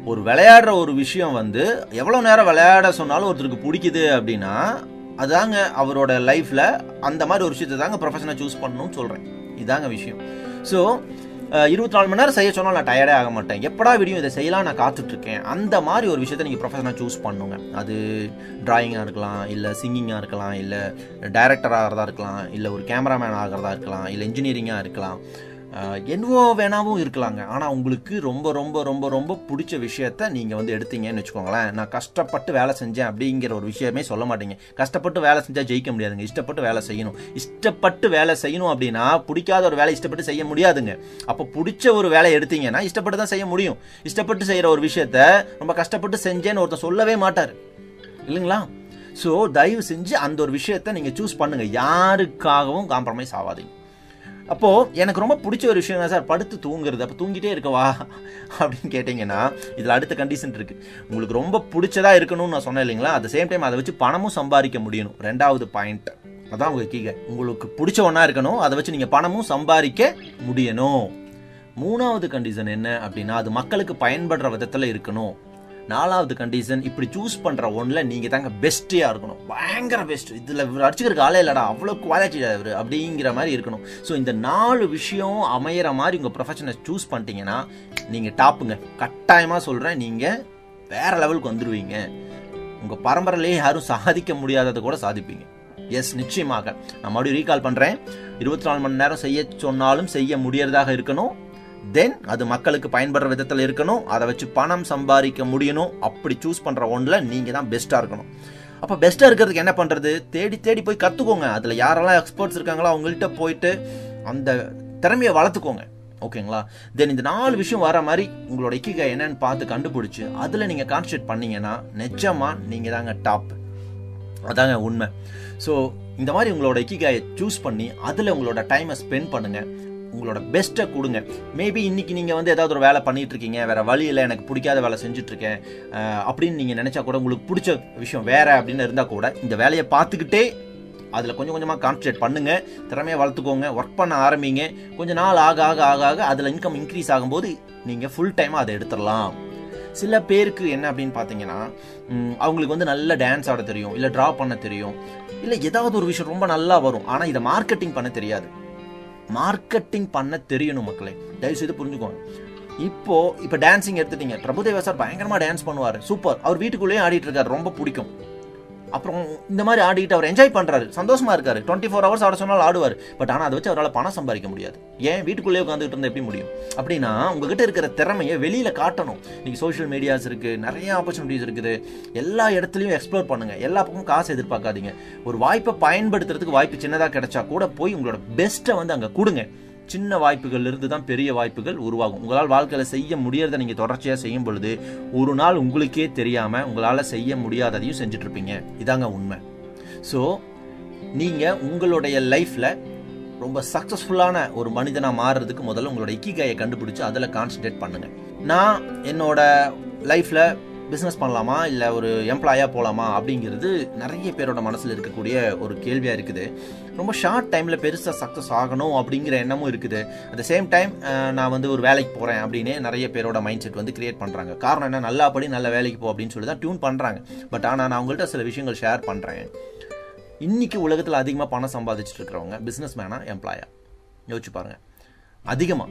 ஒரு விளையாடுற ஒரு விஷயம் வந்து எவ்வளோ நேரம் விளையாட சொன்னாலும் ஒருத்தருக்கு பிடிக்குது அப்படின்னா அதாங்க அவரோட லைஃப்பில் அந்த மாதிரி ஒரு விஷயத்தை தாங்க ப்ரொஃபஷனை சூஸ் பண்ணணும்னு சொல்கிறேன் இதாங்க விஷயம். ஸோ இருபத்தி நாலு மணி நேரம் செய்ய சொன்னால் நான் டயர்டே ஆக மாட்டேன். எப்படா விடியும் இதை செய்யலாம் நான் காத்துட்ருக்கேன். அந்த மாதிரி ஒரு விஷயத்தை நீங்கள் ப்ரொஃபஷனாக சூஸ் பண்ணுங்க. அது டிராயிங்காக இருக்கலாம் இல்லை சிங்கிங்காக இருக்கலாம் இல்லை டைரக்டர் ஆகிறதா இருக்கலாம் இல்லை ஒரு கேமராமேன் ஆகிறதா இருக்கலாம் இல்லை இன்ஜினியரிங்காக இருக்கலாம். என்னவோ வேணாவும் இருக்கலாங்க. ஆனால் உங்களுக்கு ரொம்ப ரொம்ப ரொம்ப ரொம்ப பிடிச்ச விஷயத்த நீங்கள் வந்து எடுத்தீங்கன்னு வச்சுக்கோங்களேன். நான் கஷ்டப்பட்டு வேலை செஞ்சேன் அப்படிங்கிற ஒரு விஷயமே சொல்ல மாட்டீங்க. கஷ்டப்பட்டு வேலை செஞ்சால் ஜெயிக்க முடியாதுங்க. இஷ்டப்பட்டு வேலை செய்யணும். இஷ்டப்பட்டு வேலை செய்யணும் அப்படின்னா பிடிக்காத ஒரு வேலை இஷ்டப்பட்டு செய்ய முடியாதுங்க. அப்போ பிடிச்ச ஒரு வேலை எடுத்தீங்கன்னா இஷ்டப்பட்டு தான் செய்ய முடியும். இஷ்டப்பட்டு செய்கிற ஒரு விஷயத்த ரொம்ப கஷ்டப்பட்டு செஞ்சேன்னு ஒருத்தன் சொல்லவே மாட்டார். இல்லைங்களா? ஸோ தயவு செஞ்சு அந்த ஒரு விஷயத்த நீங்கள் சூஸ் பண்ணுங்கள் யாருக்காகவும் காம்ப்ரமைஸ் ஆகாதீங்க. அப்போது எனக்கு ரொம்ப பிடிச்ச ஒரு விஷயம் சார்? படுத்து தூங்குறது. அப்போ தூங்கிட்டே இருக்கவா அப்படின்னு கேட்டிங்கன்னா இதில் அடுத்த கண்டிஷன் இருக்குது உங்களுக்கு ரொம்ப பிடிச்சதாக இருக்கணும்னு நான் சொன்னேன் இல்லைங்களா? அட் சேம் டைம் அதை வச்சு பணமும் சம்பாதிக்க முடியணும். ரெண்டாவது பாயிண்ட் அதான் உங்கள் கீக உங்களுக்கு பிடிச்ச ஒன்றா இருக்கணும். அதை வச்சு நீங்கள் பணமும் சம்பாதிக்க முடியணும். மூணாவது கண்டிஷன் என்ன அப்படின்னா அது மக்களுக்கு பயன்படுற விதத்தில் இருக்கணும். நாலாவது கண்டிஷன் இப்படி சூஸ் பண்ற ஒன்ல நீங்க தாங்க பெஸ்டியா இருக்கணும். பயங்கர பெஸ்ட் இதுல இவர் அடிச்சுக்கிறதுக்கு ஆளே இல்லடா. அவ்வளவு குவாலிட்டி இவர். அப்படிங்கிற மாதிரி இருக்கணும். ஸோ இந்த நாலு விஷயம் அமையிற மாதிரி உங்க ப்ரொஃபஷனை சூஸ் பண்ணிட்டீங்கன்னா நீங்க டாப்புங்க. கட்டாயமா சொல்றேன் நீங்க வேற லெவலுக்கு வந்துடுவீங்க உங்கள் பரம்பரையிலேயே யாரும் சாதிக்க முடியாததை கூட சாதிப்பீங்க. எஸ் நிச்சயமாக. நான் மறுபடியும் ரீகால் பண்ணுறேன் இருபத்தி நாலு மணி நேரம் செய்ய சொன்னாலும் செய்ய முடியறதாக இருக்கணும். தென் அது மக்களுக்கு பயன்படுற விதத்தில் இருக்கணும். அதை வச்சு பணம் சம்பாதிக்க முடியணும். அப்படி சூஸ் பண்ற ஒன்றில் நீங்க தான் பெஸ்ட்டாக இருக்கணும். அப்போ பெஸ்ட்டாக இருக்கிறதுக்கு என்ன பண்ணுறது தேடி தேடி போய் கற்றுக்கோங்க அதில் யாரெல்லாம் எக்ஸ்பர்ட்ஸ் இருக்காங்களோ அவங்கள்ட்ட போயிட்டு அந்த திறமையை வளர்த்துக்கோங்க. ஓகேங்களா? தென் இந்த நாலு விஷயம் வர மாதிரி உங்களோட இக்கிகை என்னன்னு பார்த்து கண்டுபிடிச்சி அதில் நீங்கள் கான்சன்ட்ரேட் பண்ணீங்கன்னா நிச்சயமாக நீங்கள் தாங்க டாப் அதாங்க உண்மை. ஸோ இந்த மாதிரி உங்களோட இக்கிகாயை சூஸ் பண்ணி அதில் உங்களோட டைமை ஸ்பெண்ட் பண்ணுங்கள் உங்களோட பெஸ்ட்டை கொடுங்க. மேபி இன்னைக்கு நீங்கள் வந்து ஏதாவது ஒரு வேலை பண்ணிகிட்ருக்கீங்க இருக்கீங்க வழியில் வழி இல்லை எனக்கு பிடிக்காத வேலை செஞ்சுட்ருக்கேன் அப்படின்னு நீங்கள் நினச்சா கூட உங்களுக்கு பிடிச்ச விஷயம் வேறு அப்படின்னு இருந்தால் கூட இந்த வேலையை பார்த்துக்கிட்டே அதில் கொஞ்சம் கொஞ்சமாக கான்சன்ட்ரேட் பண்ணுங்கள் திறமையை வளர்த்துக்கோங்க ஒர்க் பண்ண ஆரம்பிங்க. கொஞ்சம் நாள் ஆக ஆக ஆக ஆக அதில் இன்கம் இன்க்ரீஸ் ஆகும்போது நீங்கள் ஃபுல் டைமாக அதை எடுத்துடலாம். சில பேருக்கு என்ன அப்படின்னு பார்த்தீங்கன்னா அவங்களுக்கு வந்து நல்ல டான்ஸ் ஆட தெரியும் இல்லை ட்ரா பண்ண தெரியும் இல்லை ஏதாவது ஒரு விஷயம் ரொம்ப நல்லா வரும் ஆனால் இதை மார்க்கெட்டிங் பண்ண தெரியாது. மார்க்கெட்டிங் பண்ண தெரியணும் மக்களே. தயவு செய்து புரிஞ்சுக்கோங்க. இப்போ இப்போ டான்சிங் எடுத்துட்டீங்க. பிரபுதேவா சார் பயங்கரமா டான்ஸ் பண்ணுவார். சூப்பர். அவர் வீட்டுக்குள்ளேயே ஆடிட்டு இருக்காரு. ரொம்ப பிடிக்கும். அப்புறம் இந்த மாதிரி ஆடிட்டு அவர் என்ஜாய் பண்ணுறாரு சந்தோஷமாக இருக்காரு. டுவெண்ட்டி ஃபோர் ஹவர்ஸ் ஆட சொன்னாலும் ஆடுவார். பட் ஆனால் அதை வச்சு அவரால் பணம் சம்பாதிக்க முடியாது. ஏன்? வீட்டுக்குள்ளே உட்காந்துட்டு இருந்தால் எப்படி முடியும்? அப்படின்னா உங்ககிட்ட இருக்கிற திறமையை வெளியில் காட்டணும். இன்றைக்கி சோஷியல் மீடியாஸ் இருக்குது நிறைய ஆப்பர்ச்சுனிட்டிஸ் இருக்குது. எல்லா இடத்துலையும் எக்ஸ்ப்ளோர் பண்ணுங்கள் எல்லா பக்கமும் காசு எதிர்பார்க்காதீங்க. ஒரு வாய்ப்பை பயன்படுத்துறதுக்கு வாய்ப்பு சின்னதாக கிடைச்சா கூட போய் உங்களோட பெஸ்ட்டை வந்து அங்கே கொடுங்க. சின்ன வாய்ப்புகள் இருந்து தான் பெரிய வாய்ப்புகள் உருவாகும். உங்களால் வாழ்க்கையில் செய்ய முடியறதை நீங்கள் தொடர்ச்சியாக செய்யும் பொழுது ஒரு நாள் உங்களுக்கே தெரியாமல் உங்களால் செய்ய முடியாததையும் செஞ்சிட்ருப்பீங்க. இதாங்க உண்மை. ஸோ நீங்கள் உங்களுடைய லைஃப்பில் ரொம்ப சக்ஸஸ்ஃபுல்லான ஒரு மனிதனாக மாறுறதுக்கு முதல்ல உங்களோட இக்கிகாயை கண்டுபிடிச்சி அதில் கான்சன்ட்ரேட் பண்ணுங்கள் நான் என்னோட லைஃப்பில் பிஸ்னஸ் பண்ணலாமா? இல்லை ஒரு எம்ப்ளாயாக போகலாமா அப்படிங்கிறது நிறைய பேரோட மனசில் இருக்கக்கூடிய ஒரு கேள்வியாக இருக்குது. ரொம்ப ஷார்ட் டைமில் பெருசாக சக்ஸஸ் ஆகணும் அப்படிங்கிற எண்ணமும் இருக்குது. அட் த சேம் டைம் நான் வந்து ஒரு வேலைக்கு போகிறேன் அப்படின்னு நிறைய பேரோட மைண்ட் செட் வந்து கிரியேட் பண்ணுறாங்க காரணம் என்ன? நல்லா படி நல்ல வேலைக்கு போ அப்படின்னு சொல்லி தான் டியூன் பண்ணுறாங்க பட் ஆனால் நான் அவங்கள்ட்ட சில விஷயங்கள் ஷேர் பண்ணுறேன் இன்றைக்கி உலகத்தில் அதிகமாக பணம் சம்பாதிச்சுட்டு இருக்கிறவங்க பிஸ்னஸ் மேனா எம்ப்ளாயா யோசிச்சு பாருங்கள் அதிகமாக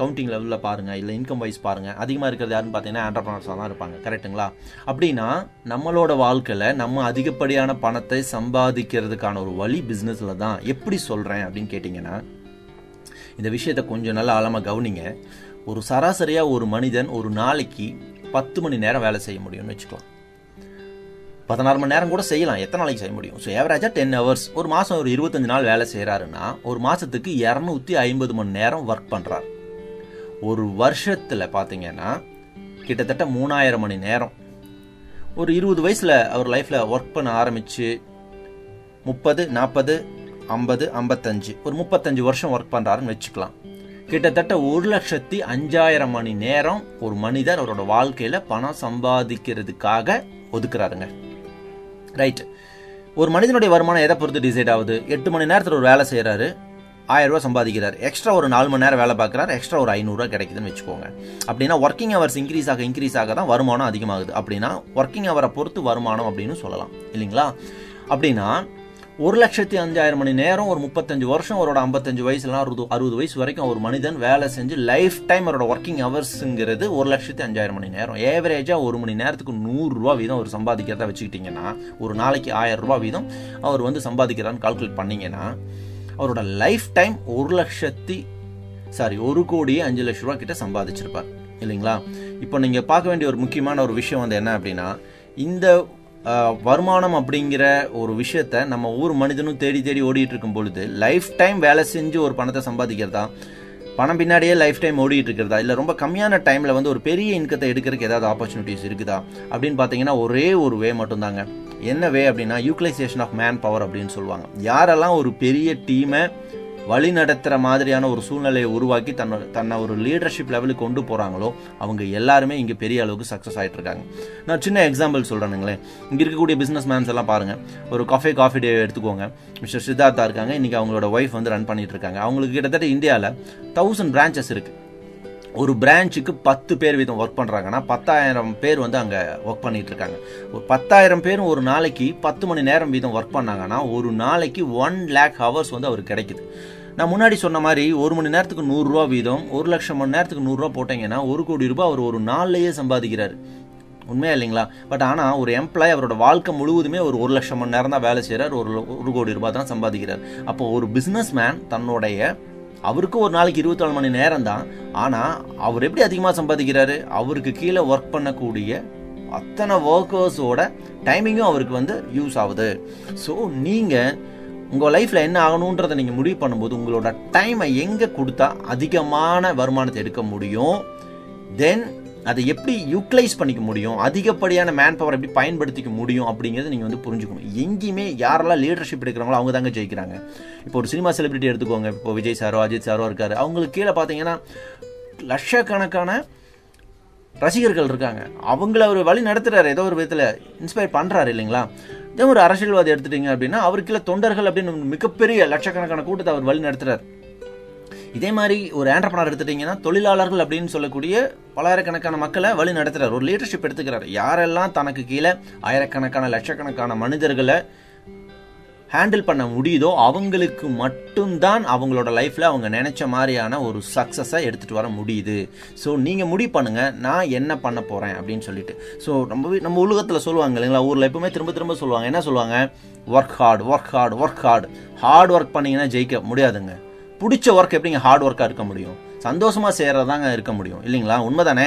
கவுண்டிங் லெவலில் பாருங்கள் இல்லை இன்கம் வைஸ் பாருங்கள் அதிகமாக இருக்கிறது யாருன்னு பார்த்தீங்கன்னா ஆண்டர்பனர்ஸாக தான் இருப்பாங்க கரெக்ட்டுங்களா அப்படின்னா நம்மளோட வாழ்க்கையில் நம்ம அதிகப்படியான பணத்தை சம்பாதிக்கிறதுக்கான ஒரு வழி பிஸ்னஸில் தான். எப்படி சொல்கிறேன் அப்படின்னு கேட்டிங்கன்னா இந்த விஷயத்தை கொஞ்சம் நல்லா ஆழமாக கவனிங்க. ஒரு சராசரியாக ஒரு மனிதன் ஒரு நாளைக்கு பத்து மணி நேரம் வேலை செய்ய முடியும்னு வச்சுக்கலாம். பதினாறு மணி நேரம் கூட செய்யலாம் எத்தனை நாளைக்கு செய்ய முடியும்? ஸோ ஏவரேஜாக டென் ஹவர்ஸ் ஒரு மாதம் ஒரு இருபத்தஞ்சு நாள் வேலை செய்கிறாருன்னா ஒரு மாதத்துக்கு இரநூத்தி ஐம்பது மணி நேரம் ஒர்க் பண்ணுறாரு ஒரு வருஷத்தில் பார்த்தீங்கன்னா கிட்டத்தட்ட மூணாயிரம் மணி நேரம். ஒரு இருபது வயசில் அவர் லைஃப்பில் ஒர்க் பண்ண ஆரம்பித்து முப்பது நாற்பது ஐம்பது ஐம்பத்தஞ்சு. ஒரு முப்பத்தஞ்சு வருஷம் ஒர்க் பண்ணுறாருன்னு வச்சுக்கலாம். கிட்டத்தட்ட ஒரு லட்சத்தி அஞ்சாயிரம் மணி நேரம் ஒரு மனிதர் அவரோட வாழ்க்கையில் பணம் சம்பாதிக்கிறதுக்காக ஒதுக்குறாருங்க. ரைட் ஒரு மனிதனுடைய வருமானம் எதை பொறுத்து டிசைட் ஆகுது? எட்டு மணி நேரத்தில் ஒரு வேலை செய்கிறாரு ஆயிரம் ரூபா சம்பாதிக்கிறார். எக்ஸ்ட்ரா ஒரு நாலு மணி நேரம் வேலை பார்க்குறாரு. எக்ஸ்ட்ரா ஒரு ஐநூறுரூவா கிடைக்குதுன்னு வச்சுக்கோங்க. அப்படின்னா ஒர்க்கிங் ஹவர்ஸ் இன்க்ரீஸ் ஆக இன்க்ரீஸ் ஆக தான் வருமானம் அதிகமாகுது. அப்படின்னா ஒர்க்கிங் ஹவரை பொறுத்து வருமானம் அப்படின்னு சொல்லலாம். இல்லைங்களா? அப்படின்னா ஒரு லட்சத்தி அஞ்சாயிரம் மணி நேரம் ஒரு முப்பத்தஞ்சு வருஷம் அவரோட ஐம்பத்தஞ்சு வயசுலாம் அறுபது அறுபது வயசு வரைக்கும் ஒரு மனிதன் வேலை செஞ்சு லைஃப் டைம் அவரோட ஒர்க்கிங் ஹவர்ஸுங்கிறது ஒரு லட்சத்தி அஞ்சாயிரம் மணி நேரம். ஏவரேஜாக ஒரு மணி நேரத்துக்கு நூறுரூவா வீதம் அவர் சம்பாதிக்கிறதா வச்சுக்கிட்டிங்கன்னா ஒரு நாளைக்கு ஆயிரம் ரூபா வீதம் அவர் வந்து சம்பாதிக்கிறான்னு கால்குலேட் பண்ணீங்கன்னா அவரோட லைஃப் டைம் ஒரு லட்சத்தி சாரி ஒரு கோடியே அஞ்சு லட்ச ரூபா கிட்ட சம்பாதிச்சிருப்பார். இல்லைங்களா? இப்போ நீங்கள் பார்க்க வேண்டிய ஒரு முக்கியமான ஒரு விஷயம் வந்து என்ன அப்படின்னா இந்த வருமானம் அப்படிங்கிற ஒரு விஷயத்த நம்ம ஊர் மனிதனும் தேடி தேடி ஓடிட்டு இருக்கும் பொழுது லைஃப் டைம் வேலை செஞ்சு ஒரு பணத்தை சம்பாதிக்கிறதா பணம் பின்னாடியே லைஃப் டைம் ஓடிட்டு இருக்கிறதா இல்லை ரொம்ப கம்மியான டைமில் வந்து ஒரு பெரிய இன்கத்தை எடுக்கிறதுக்கு ஏதாவது ஆப்பர்ச்சுனிட்டிஸ் இருக்குதா? அப்படின்னு பார்த்தீங்கன்னா ஒரே ஒரு வே மட்டும்தாங்க. என்ன வே அப்படின்னா யூட்டிலைசேஷன் ஆஃப் மேன் பவர் அப்படின்னு சொல்லுவாங்க. யாரெல்லாம் ஒரு பெரிய டீமை வழி நடத்துகிற மாதிரியான ஒரு சூழ்நிலையை உருவாக்கி தன்னோட தன்னை ஒரு லீடர்ஷிப் லெவலுக்கு கொண்டு போகிறாங்களோ அவங்க எல்லாருமே இங்கே பெரிய அளவுக்கு சக்ஸஸ் ஆகிட்டு இருக்காங்க நான் சின்ன எக்ஸாம்பிள் சொல்கிறேனுங்களேன் இங்கே இருக்கக்கூடிய பிஸ்னஸ் மேன்ஸ் எல்லாம் பாருங்கள் ஒரு கஃபே காஃபி டே எடுத்துக்கோங்க. மிஸ்டர் சித்தார்த்தா இருக்காங்க. இன்றைக்கி அவங்களோட ஒய்ஃப் வந்து ரன் பண்ணிட்டு இருக்காங்க அவங்களுக்கு கிட்டத்தட்ட இந்தியாவில் தௌசண்ட் பிரான்ச்சஸ் இருக்குது ஒரு பிரான்ச்சுக்கு பத்து பேர் வீதம் ஒர்க் பண்ணுறாங்கன்னா பத்தாயிரம் பேர் வந்து அங்கே ஒர்க் பண்ணிட்டு இருக்காங்க ஒரு பத்தாயிரம் பேரும் ஒரு நாளைக்கு பத்து மணி நேரம் வீதம் ஒர்க் பண்ணாங்கன்னா ஒரு நாளைக்கு ஒன் லேக் ஹவர்ஸ் வந்து அவருக்கு கிடைக்குது. நான் முன்னாடி சொன்ன மாதிரி ஒரு மணி நேரத்துக்கு நூறுரூவா வீதம் ஒரு லட்சம் மணி நேரத்துக்கு நூறுரூவா போட்டீங்கன்னா ஒரு கோடி ரூபாய் அவர் ஒரு நாள்லேயே சம்பாதிக்கிறார். உண்மையா இல்லைங்களா? பட் ஆனால் ஒரு எம்ப்ளாய் அவரோட வாழ்க்கை முழுவதுமே ஒரு ஒரு லட்சம் மணி நேரம் தான் வேலை செய்கிறார் ஒரு ஒரு கோடி ரூபாய் தான் சம்பாதிக்கிறார். அப்போ ஒரு பிஸ்னஸ் மேன் தன்னுடைய அவருக்கு ஒரு நாளைக்கு இருபத்தி நாலு மணி நேரம் தான். ஆனால் அவர் எப்படி அதிகமாக சம்பாதிக்கிறாரு? அவருக்கு கீழே ஒர்க் பண்ணக்கூடிய அத்தனை ஒர்க்கர்ஸோட டைமிங்கும் அவருக்கு வந்து யூஸ் ஆகுது. ஸோ நீங்கள் உங்கள் லைஃப்பில் என்ன ஆகணுன்றதை நீங்கள் முடிவு பண்ணும்போது உங்களோட டைமை எங்கே கொடுத்தா அதிகமான வருமானத்தை எடுக்க முடியும்? தென் அதை எப்படி யூட்டிலைஸ் பண்ணிக்க முடியும்? அதிகப்படியான மேன் பவர் எப்படி பயன்படுத்திக்க முடியும் அப்படிங்கிறத நீங்கள் வந்து புரிஞ்சுக்கணும். எங்கேயுமே யாரெல்லாம் லீடர்ஷிப் எடுக்கிறாங்களோ அவங்க தாங்க ஜெயிக்கிறாங்க. இப்போ ஒரு சினிமா செலிபிரிட்டி எடுத்துக்கோங்க. இப்போ விஜய் சாரோ அஜித் சாரோ இருக்காரு. அவங்களுக்கு கீழே பார்த்தீங்கன்னா லட்சக்கணக்கான ரசிகர்கள் இருக்காங்க. அவங்கள அவர் வழி நடத்துகிறாரு ஏதோ ஒரு விதத்தில் இன்ஸ்பயர் பண்ணுறாரு இல்லைங்களா? இதே ஒரு அரசியல்வாதி எடுத்துட்டீங்க அப்படின்னா அவருக்குள்ள தொண்டர்கள் அப்படின்னு மிகப்பெரிய லட்சக்கணக்கான கூட்டத்தை அவர் வழி நடத்துறாரு. இதே மாதிரி ஒரு ஆண்டர்பனர் எடுத்துட்டீங்கன்னா தொழிலாளர்கள் அப்படின்னு சொல்லக்கூடிய பலாயிரக்கணக்கான மக்களை வழி நடத்துறாரு. ஒரு லீடர்ஷிப் எடுத்துக்கிறார். யாரெல்லாம் தனக்கு கீழே ஆயிரக்கணக்கான லட்சக்கணக்கான மனிதர்களை ஹேண்டில் பண்ண முடியுதோ அவங்களுக்கு மட்டும்தான் அவங்களோட லைஃப்பில் அவங்க நினச்ச மாதிரியான ஒரு சக்ஸஸை எடுத்துகிட்டு வர முடியுது. ஸோ நீங்கள் முடிவு பண்ணுங்கள் நான் என்ன பண்ண போகிறேன் அப்படின்னு சொல்லிட்டு. ஸோ நம்ம நம்ம உலகத்தில் சொல்லுவாங்க இல்லைங்களா ஊரில் எப்பவுமே திரும்ப திரும்ப சொல்லுவாங்க. என்ன சொல்லுவாங்க? Work hard work hard work hard hard work பண்ணிங்கன்னா ஜெயிக்க முடியாதுங்க. பிடிச்ச ஒர்க் எப்படிங்க ஹார்ட் ஒர்க்காக இருக்க முடியும்? சந்தோஷமாக செய்கிறதாங்க இருக்க முடியும். இல்லைங்களா? உண்மை தானே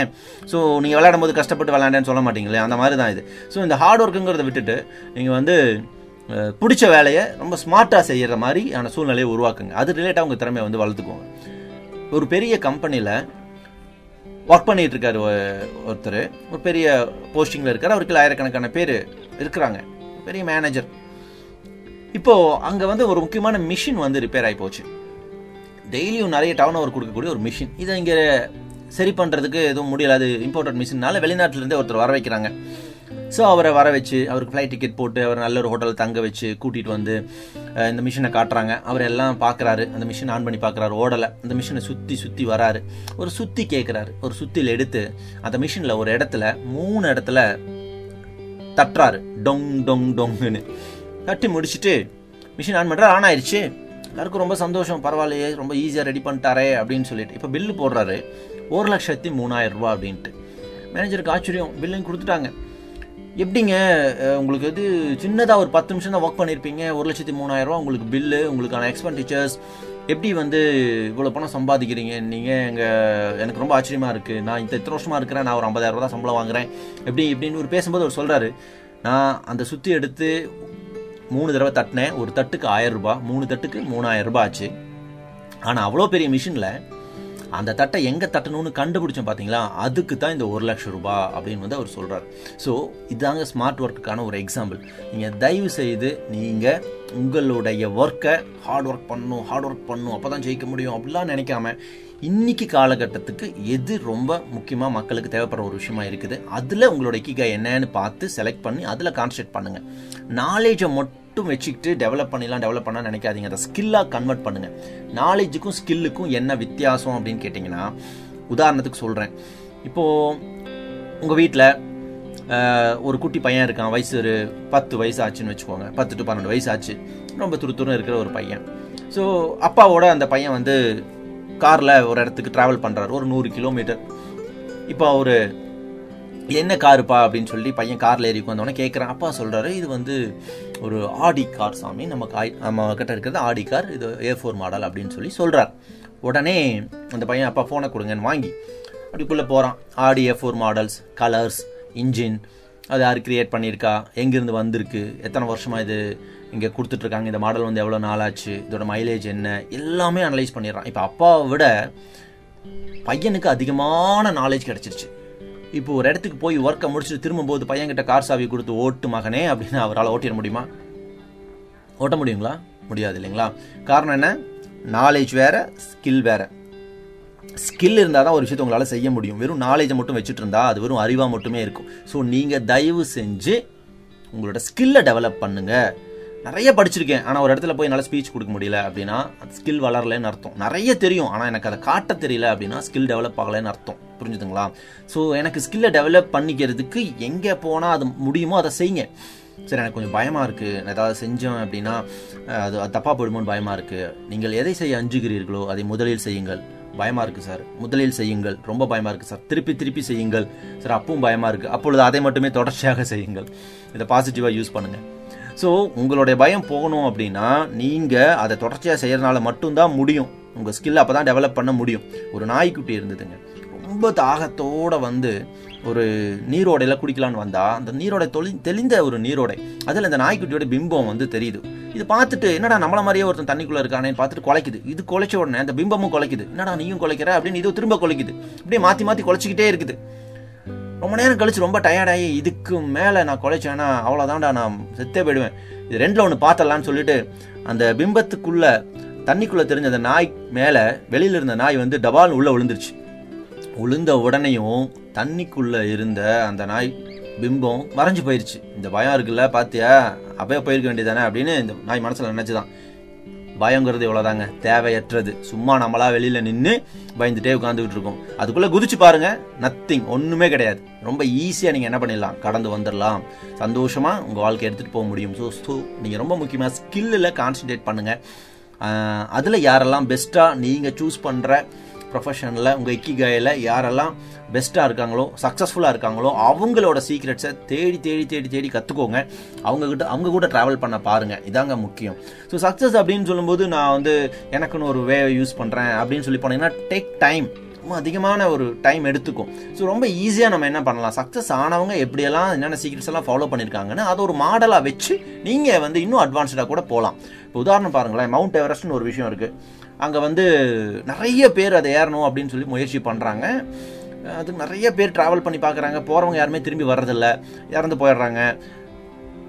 ஸோ நீங்கள் விளையாடும் போது கஷ்டப்பட்டு விளையாண்டேன்னு சொல்ல மாட்டீங்களே? அந்த மாதிரி தான் இது. ஸோ இந்த ஹார்ட் ஒர்க்குங்கிறத விட்டுட்டு நீங்கள் வந்து பிடிச்ச வேலையை ரொம்ப ஸ்மார்ட்டாக செய்கிற மாதிரியான சூழ்நிலையை உருவாக்குங்க. அது ரிலேட்டாக உங்கள் திறமையை வந்து வளர்த்துக்கோங்க. ஒரு பெரிய கம்பெனியில் ஒர்க் பண்ணிகிட்டு இருக்காரு ஒ- ஒருத்தர். ஒரு பெரிய போஸ்டிங்கில் இருக்கார். அவருக்கு ஆயிரக்கணக்கான பேர் இருக்கிறாங்க. பெரிய மேனேஜர் இப்போது அங்கே வந்து ஒரு முக்கியமான மிஷின் வந்து ரிப்பேர் ஆகி போச்சு. டெய்லியும் நிறைய டவுன் ஓவர் கொடுக்கக்கூடிய ஒரு மிஷின் இதை இங்கே சரி பண்ணுறதுக்கு எதுவும் முடியல. அது இம்போர்ட்டட் மிஷின்னால வெளிநாட்டிலேருந்தே ஒருத்தர் வர வைக்கிறாங்க. ஸோ அவரை வர வச்சு அவருக்கு ஃப்ளைட் டிக்கெட் போட்டு அவர் நல்ல ஒரு ஹோட்டலில் தங்க வச்சு கூட்டிகிட்டு வந்து இந்த மிஷினை காட்டுறாங்க. அவர் எல்லாம் பார்க்குறாரு. அந்த மிஷின் ஆன் பண்ணி பார்க்குறாரு. ஓடலை. அந்த மிஷினை சுற்றி சுற்றி வராரு. ஒரு சுற்றி கேட்குறாரு ஒரு சுத்தியில் எடுத்து அந்த மிஷினில் ஒரு இடத்துல மூணு இடத்துல தட்டுறாரு. டொங் டொங் டொங்குன்னு. தட்டி முடிச்சுட்டு மிஷின் ஆன் பண்ணுறாரு ஆன் ஆயிடுச்சு எல்லாருக்கும் ரொம்ப சந்தோஷம். பரவாயில்லையே ரொம்ப ஈஸியாக ரெடி பண்ணிட்டாரே அப்படின்னு சொல்லிட்டு. இப்போ பில்லு போடுறாரு. ஒரு லட்சத்தி மூணாயிரம் ரூபா அப்படின்ட்டு. மேனேஜருக்கு ஆச்சரியம். பில்லையும் கொடுத்துட்டாங்க. எப்படிங்க உங்களுக்கு இது சின்னதாக ஒரு பத்து நிமிஷம் தான் ஒர்க் பண்ணியிருப்பீங்க ஒரு லட்சத்தி மூணாயிரரூவா உங்களுக்கு பில்லு உங்களுக்கான எக்ஸ்பெண்டிச்சர்ஸ் எப்படி வந்து இவ்வளோ பணம் சம்பாதிக்கிறீங்க? நீங்கள் எங்கள் எனக்கு ரொம்ப ஆச்சரியமாக இருக்குது நான் இந்த இத்தனை வருஷமாக இருக்கிறேன். நான் ஒரு ஐம்பதாயிரம் ரூபா தான் சம்பளம் வாங்குறேன். எப்படி இப்படின்னு ஒரு பேசும்போது அவர் சொல்கிறாரு நான் அந்த சுற்றி எடுத்து மூணு தடவை தட்டினேன். ஒரு தட்டுக்கு ஆயிரம் ரூபாய் மூணு தட்டுக்கு மூணாயிரம் ரூபாய் ஆச்சு. ஆனால் அவ்வளோ பெரிய மிஷினில் அந்த தட்டை எங்கே தட்டணும்னு கண்டுபிடிச்சோம் பார்த்தீங்களா அதுக்கு தான் இந்த ஒரு லட்சம் ரூபாய் அப்படின்னு வந்து அவர் சொல்கிறார் ஸோ இதாங்க ஸ்மார்ட் ஒர்க்குக்கான ஒரு எக்ஸாம்பிள் நீங்கள் தயவு செய்து நீங்கள் உங்களுடைய ஒர்க்கை ஹார்ட் ஒர்க் பண்ணணும் ஹார்ட் ஒர்க் பண்ணணும் அப்போ தான் ஜெயிக்க முடியும் அப்படிலாம் நினைக்காம இன்னைக்கு காலகட்டத்துக்கு எது ரொம்ப முக்கியமாக மக்களுக்கு தேவைப்படுற ஒரு விஷயமா இருக்குது? அதில் உங்களோட இக்கிகா என்னன்னு பார்த்து செலக்ட் பண்ணி அதில் கான்சன்ட்ரேட் பண்ணுங்கள் நாலேஜை மட்டும் மட்டும் வச்சுக்கிட்டு டெவலப் பண்ணிடலாம் டெவலப் பண்ண நினைக்காதீங்க. அதை ஸ்கில்லாக கன்வெர்ட் பண்ணுங்க. நாலேஜுக்கும் ஸ்கில்லுக்கும் என்ன வித்தியாசம் அப்படின்னு கேட்டிங்கன்னா உதாரணத்துக்கு சொல்கிறேன் இப்போது உங்கள் வீட்டில் ஒரு குட்டி பையன் இருக்கான். வயசு ஒரு பத்து வயசு ஆச்சுன்னு வச்சுக்கோங்க. பத்து டு பன்னெண்டு வயசு ஆச்சு. ரொம்ப துருத்துருன்னு இருக்கிற ஒரு பையன். ஸோ அப்பாவோட அந்த பையன் வந்து காரில் ஒரு இடத்துக்கு ட்ராவல் பண்ணுறாரு ஒரு நூறு கிலோமீட்டர் இப்போ என்ன காருப்பா? அப்படின்னு சொல்லி பையன் காரில் ஏறி வந்தோடனே கேட்குறான் அப்பா சொல்கிறாரு இது வந்து ஒரு ஆடி கார் சாமி. நம்ம காய் நம்ம கிட்ட இருக்கிறது ஆடி கார். இது ஏ ஃபோர் மாடல் அப்படின்னு சொல்லி சொல்கிறார் உடனே அந்த பையன் அப்பா ஃபோனை கொடுங்கன்னு வாங்கி அப்படிக்குள்ளே போகிறான் Audi A four models colours engine அது யார் கிரியேட் பண்ணியிருக்கா? எங்கேருந்து வந்திருக்கு? எத்தனை வருஷமாக இது இங்கே கொடுத்துட்ருக்காங்க? இந்த மாடல் வந்து எவ்வளோ நாள் ஆச்சு இதோட மைலேஜ் என்ன? எல்லாமே அனலைஸ் பண்ணிடுறான். இப்போ அப்பாவை விட பையனுக்கு அதிகமான நாலேஜ் கிடச்சிருச்சு. இப்போ ஒரு இடத்துக்கு போய் ஒர்க்கை முடிச்சுட்டு திரும்பும்போது பையன்கிட்ட கார் சாவி கொடுத்து ஓட்டு மகனே அப்படின்னு அவரால் ஓட்டிட முடியுமா? ஓட்ட முடியுங்களா? முடியாது இல்லைங்களா? காரணம் என்ன? நாலேஜ் வேற ஸ்கில் வேற. ஸ்கில் இருந்தால் தான் ஒரு விஷயத்தை உங்களால் செய்ய முடியும். வெறும் நாலேஜை மட்டும் வச்சுட்டு இருந்தால் அது வெறும் அறிவாக மட்டுமே இருக்கும். ஸோ நீங்கள் தயவு செஞ்சு உங்களோட ஸ்கில்லை டெவலப் பண்ணுங்கள் நிறைய படிச்சிருக்கேன். ஆனால் ஒரு இடத்துல போய் என்னால் ஸ்பீச் கொடுக்க முடியல அப்படின்னா ஸ்கில் வளரலன்னு அர்த்தம். நிறைய தெரியும். ஆனால் எனக்கு அதை காட்ட தெரியல அப்படின்னா ஸ்கில் டெவலப் ஆகலைன்னு அர்த்தம். புரிஞ்சுதுங்களா? ஸோ எனக்கு ஸ்கில்லை டெவலப் பண்ணிக்கிறதுக்கு எங்கே போனால் அது முடியுமோ அதை செய்யுங்க. சரி எனக்கு கொஞ்சம் பயமாக இருக்குது நான் ஏதாவது செஞ்சோம் அப்படின்னா அது அது தப்பாக போயிடுமோன்னு பயமாக இருக்குது நீங்கள் எதை செய்ய அஞ்சுகிறீர்களோ அதை முதலில் செய்யுங்கள். பயமாக இருக்குது சார் முதலில் செய்யுங்கள். ரொம்ப பயமாக இருக்குது சார் திருப்பி திருப்பி செய்யுங்கள். சார் அப்பவும் பயமாக இருக்குது அப்பொழுது அதை மட்டுமே தொடர்ச்சியாக செய்யுங்கள். இதை பாசிட்டிவாக யூஸ் பண்ணுங்கள் ஸோ உங்களுடைய பயம் போகணும் அப்படின்னா நீங்கள் அதை தொடர்ச்சியாக செய்கிறதுனால மட்டும்தான் முடியும். உங்கள் ஸ்கில் அப்போ தான் டெவலப் பண்ண முடியும். ஒரு நாய்க்குட்டி இருந்ததுங்க. ரொம்ப தாகத்தோட வந்து ஒரு நீரோடையில் குடிக்கலான்னு வந்தா அந்த நீரோடை தொளி தெளிந்த ஒரு நீரோடை அதில் இந்த நாய்க்குட்டியோட பிம்பம் வந்து தெரியுது. இது பார்த்துட்டு என்னடா நம்மள மாதிரியே ஒருத்தன் தண்ணிக்குள்ளே இருக்கானேன்னு பார்த்துட்டு குலைக்குது. இது குலைச்ச உடனே அந்த பிம்பமும் குலைக்குது. என்னடா நீயும் குலைக்கிற? அப்படின்னு இது திரும்ப குலைக்குது. இப்படியே மாற்றி மாற்றி குலைச்சிக்கிட்டே இருக்குது. ரொம்ப நேரம் கழிச்சு ரொம்ப டயர்டாகி இதுக்கு மேலே நான் குலைச்சேன்னா அவ்வளோதான்டா நான் செத்தே போயிடுவேன். இது ரெண்டில் ஒன்று பார்த்தலான்னு சொல்லிட்டு அந்த பிம்பத்துக்குள்ளே தண்ணிக்குள்ளே தெரிஞ்ச அந்த நாய் மேலே வெளியில் இருந்த நாய் வந்து டபால் உள்ளே விழுந்துருச்சு. உளுந்த உடனேயும் தண்ணிக்குள்ள இருந்த அந்த நாய் பிம்பம் மறைஞ்சு போயிருச்சு. இந்த பயம் இருக்குல்ல பாத்தியா? அப்பயே போயிருக்க வேண்டியதானே அப்படின்னு இந்த நாய் மனசுல நினைச்சுதான். பயங்கிறது இவ்வளவுதாங்க. தேவையற்றது. சும்மா நம்மளா வெளியில நின்று பயந்துட்டே உட்காந்துக்கிட்டு இருக்கோம். அதுக்குள்ள குதிச்சு பாருங்க. நத்திங் ஒண்ணுமே கிடையாது. ரொம்ப ஈஸியா நீங்க என்ன பண்ணிடலாம்? கடந்து வந்துடலாம். சந்தோஷமா உங்க வாழ்க்கை எடுத்துட்டு போக முடியும். ஸோ ஸோ நீங்க ரொம்ப முக்கியமா ஸ்கில்லில் கான்சென்ட்ரேட் பண்ணுங்க. அதில் அதுல யாரெல்லாம் பெஸ்டா நீங்க சூஸ் பண்ற ப்ரொஃபஷனில் உங்கள் இக்கிகாயில் யாரெல்லாம் பெஸ்ட்டாக இருக்காங்களோ சக்ஸஸ்ஃபுல்லாக இருக்காங்களோ அவங்களோட சீக்ரெட்ஸை தேடி தேடி தேடி தேடி கற்றுக்கோங்க அவங்கக்கிட்ட அவங்க கூட ட்ராவல் பண்ண பாருங்கள் இதாங்க முக்கியம். ஸோ சக்ஸஸ் அப்படின்னு சொல்லும்போது நான் வந்து எனக்குன்னு ஒரு வே யூஸ் பண்ணுறேன் அப்படின்னு சொல்லி போனீங்கன்னா டேக் டைம் ரொம்ப அதிகமான ஒரு டைம் எடுத்துக்கும். ஸோ ரொம்ப ஈஸியாக நம்ம என்ன பண்ணலாம்? சக்ஸஸ் ஆனவங்க எப்படியெல்லாம் என்னென்ன சீக்ரெட்ஸ் எல்லாம் ஃபாலோ பண்ணியிருக்காங்கன்னு அதை ஒரு மாடலாக வச்சு நீங்கள் வந்து இன்னும் அட்வான்ஸ்டாக கூட போகலாம் இப்போ உதாரணம் பாருங்களேன் மவுண்ட் எவரெஸ்ட்னு ஒரு விஷயம் இருக்குது அங்கே வந்து நிறைய பேர் அதை ஏறணும் அப்படின்னு சொல்லி முயற்சி பண்ணுறாங்க அதுக்கு நிறைய பேர் ட்ராவல் பண்ணி பார்க்குறாங்க போகிறவங்க யாருமே திரும்பி வர்றதில்ல. இறந்து போயிடுறாங்க.